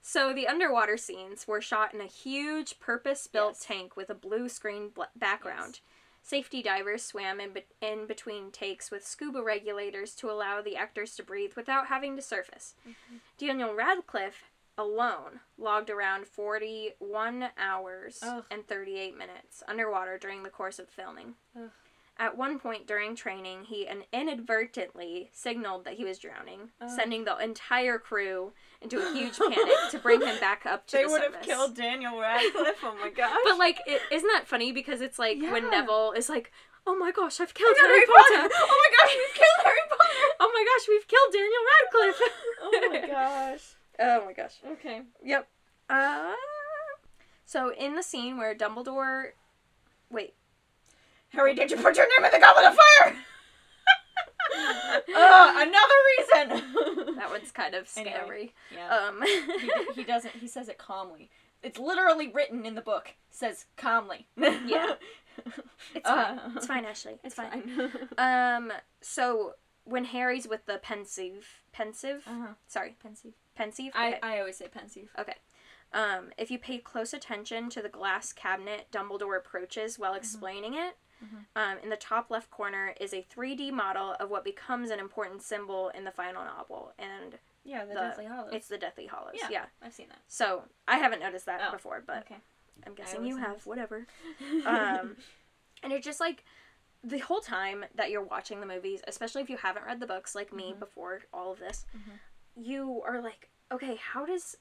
So the underwater scenes were shot in a huge purpose-built Yes. tank with a blue screen bl- background. Safety divers swam in, be- in between takes with scuba regulators to allow the actors to breathe without having to surface. Mm-hmm. Daniel Radcliffe alone logged around 41 hours Ugh. and 38 minutes underwater during the course of filming. Ugh. At one point during training, he inadvertently signaled that he was drowning, Ugh. sending the entire crew into a huge panic to bring him back up to the <laughs> surface. They the would have killed Daniel Radcliffe. Oh my gosh. But like, it, isn't that funny? Because it's like when Neville is like, "Oh my gosh, I've killed Harry Harry Potter. Potter! Oh my gosh, we've killed Harry Potter. <laughs> Oh my gosh, we've killed Daniel Radcliffe!" oh my <laughs> gosh. oh my gosh. Okay. Yep. Uh, so in the scene where Dumbledore, wait, Harry, did you put your name in the goblet of fire? Uh, another reason. <laughs> that one's kind of Anyway. scary. yeah. Um, he, he <laughs> doesn't. He says it calmly. It's literally written in the book. says calmly. Yeah. <laughs> it's fine. Uh, It's fine, Ashley. It's, It's fine. fine. Um, so when Harry's with the pensive, pensive, uh-huh. sorry, Pensive. pensive. I, Okay. I always say pensive. Okay. Um, if you pay close attention to the glass cabinet Dumbledore approaches Mm-hmm. while explaining it, um, in the top left corner is a 3D model of what becomes an important symbol in the final novel, and Yeah, the, The- Deathly Hallows. it's the Deathly Hallows. Yeah. Yeah. I've seen that. So I haven't noticed that Oh, before, but okay. I'm guessing you have. Whatever. <laughs> Um, and it's just like the whole time that you're watching the movies, especially if you haven't read the books like me Mhm. before all of this, Mhm. you are like, okay, how does.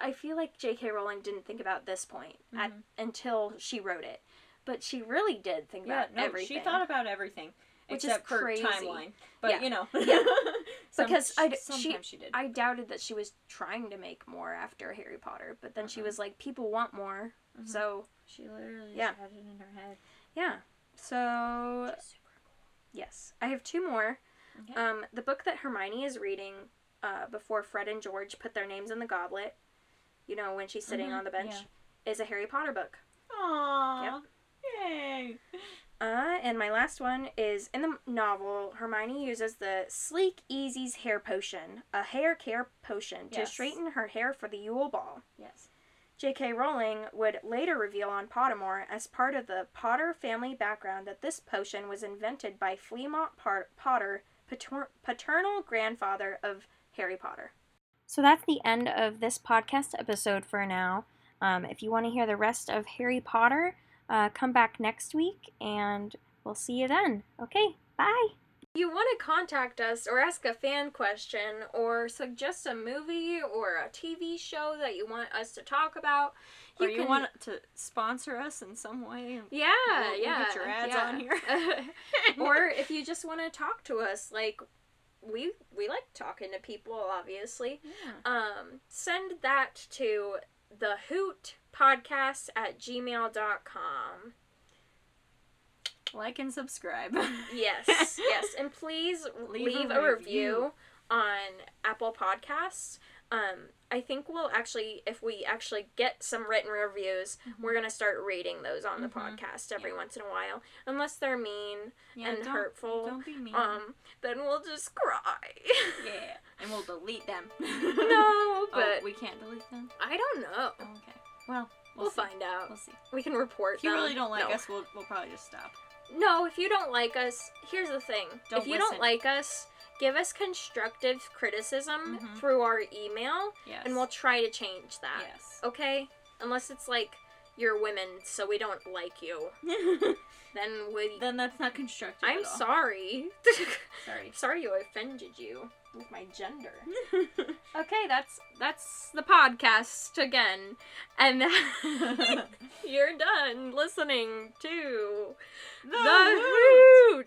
I feel like J.K. Rowling didn't think about this point at, Mhm. until she wrote it, but she really did think yeah, about no, everything. she thought about everything. Which is except for crazy. timeline. But, Yeah. you know. Yeah. <laughs> Some- Because I she- she, did. I doubted that she was trying to make more after Harry Potter, but then she Mhm. was like, people want more, Mhm. so she literally Yeah. just had it in her head. yeah. So Which super cool. Yes, I have two more. Okay. Um, the book that Hermione is reading uh, before Fred and George put their names in the goblet, you know, when she's sitting Mhm, on the bench, is a Harry Potter book. Aww. Yay. Uh, and my last one is in the novel, Hermione uses the Sleekeazy's hair potion, a hair care potion, to Yes. straighten her hair for the Yule Ball. Yes. J.K. Rowling would later reveal on Pottermore, as part of the Potter family background, that this potion was invented by Fleamont Potter, pater- paternal grandfather of Harry Potter. So that's the end of this podcast episode for now. Um, if you want to hear the rest of Harry Potter, uh, come back next week and we'll see you then. Okay, bye. You want to contact us or ask a fan question or suggest a movie or a TV show that you want us to talk about? or you want to sponsor us in some way? Yeah, We'll- we'll yeah. get your ads yeah. on here. <laughs> <laughs> or if you just want to talk to us, like we we like talking to people, obviously. Yeah. Um, send that to the hoot podcast at gmail.com. Like and subscribe. <laughs> Yes, yes. And please Leave leave, a review. review. on Apple Podcasts. Um, I think we'll actually, if we actually get some written reviews, we're gonna start reading those on the Mhm. podcast every Yeah. once in a while. Unless they're mean Yeah, and don't- hurtful, Don't be mean. um, then we'll just cry. yeah. And we'll delete them. <laughs> no, <laughs> but oh, we can't delete them? I don't know. Oh, okay. Well, We'll, see. find out. We'll see. We can report. If you them. really don't like No. us, we'll, we'll probably just stop. No, if you don't like us, here's the thing. Don't if you listen. don't like us, give us constructive criticism Mhm. through our email, Yes. and we'll try to change that. Yes. Okay? Unless it's like you're women, so we don't like you. <laughs> Then we. then that's not constructive. I'm <laughs> sorry. Sorry. sorry I offended you with my gender. <laughs> okay, that's that's the podcast again, and <laughs> <laughs> you're done listening to the, the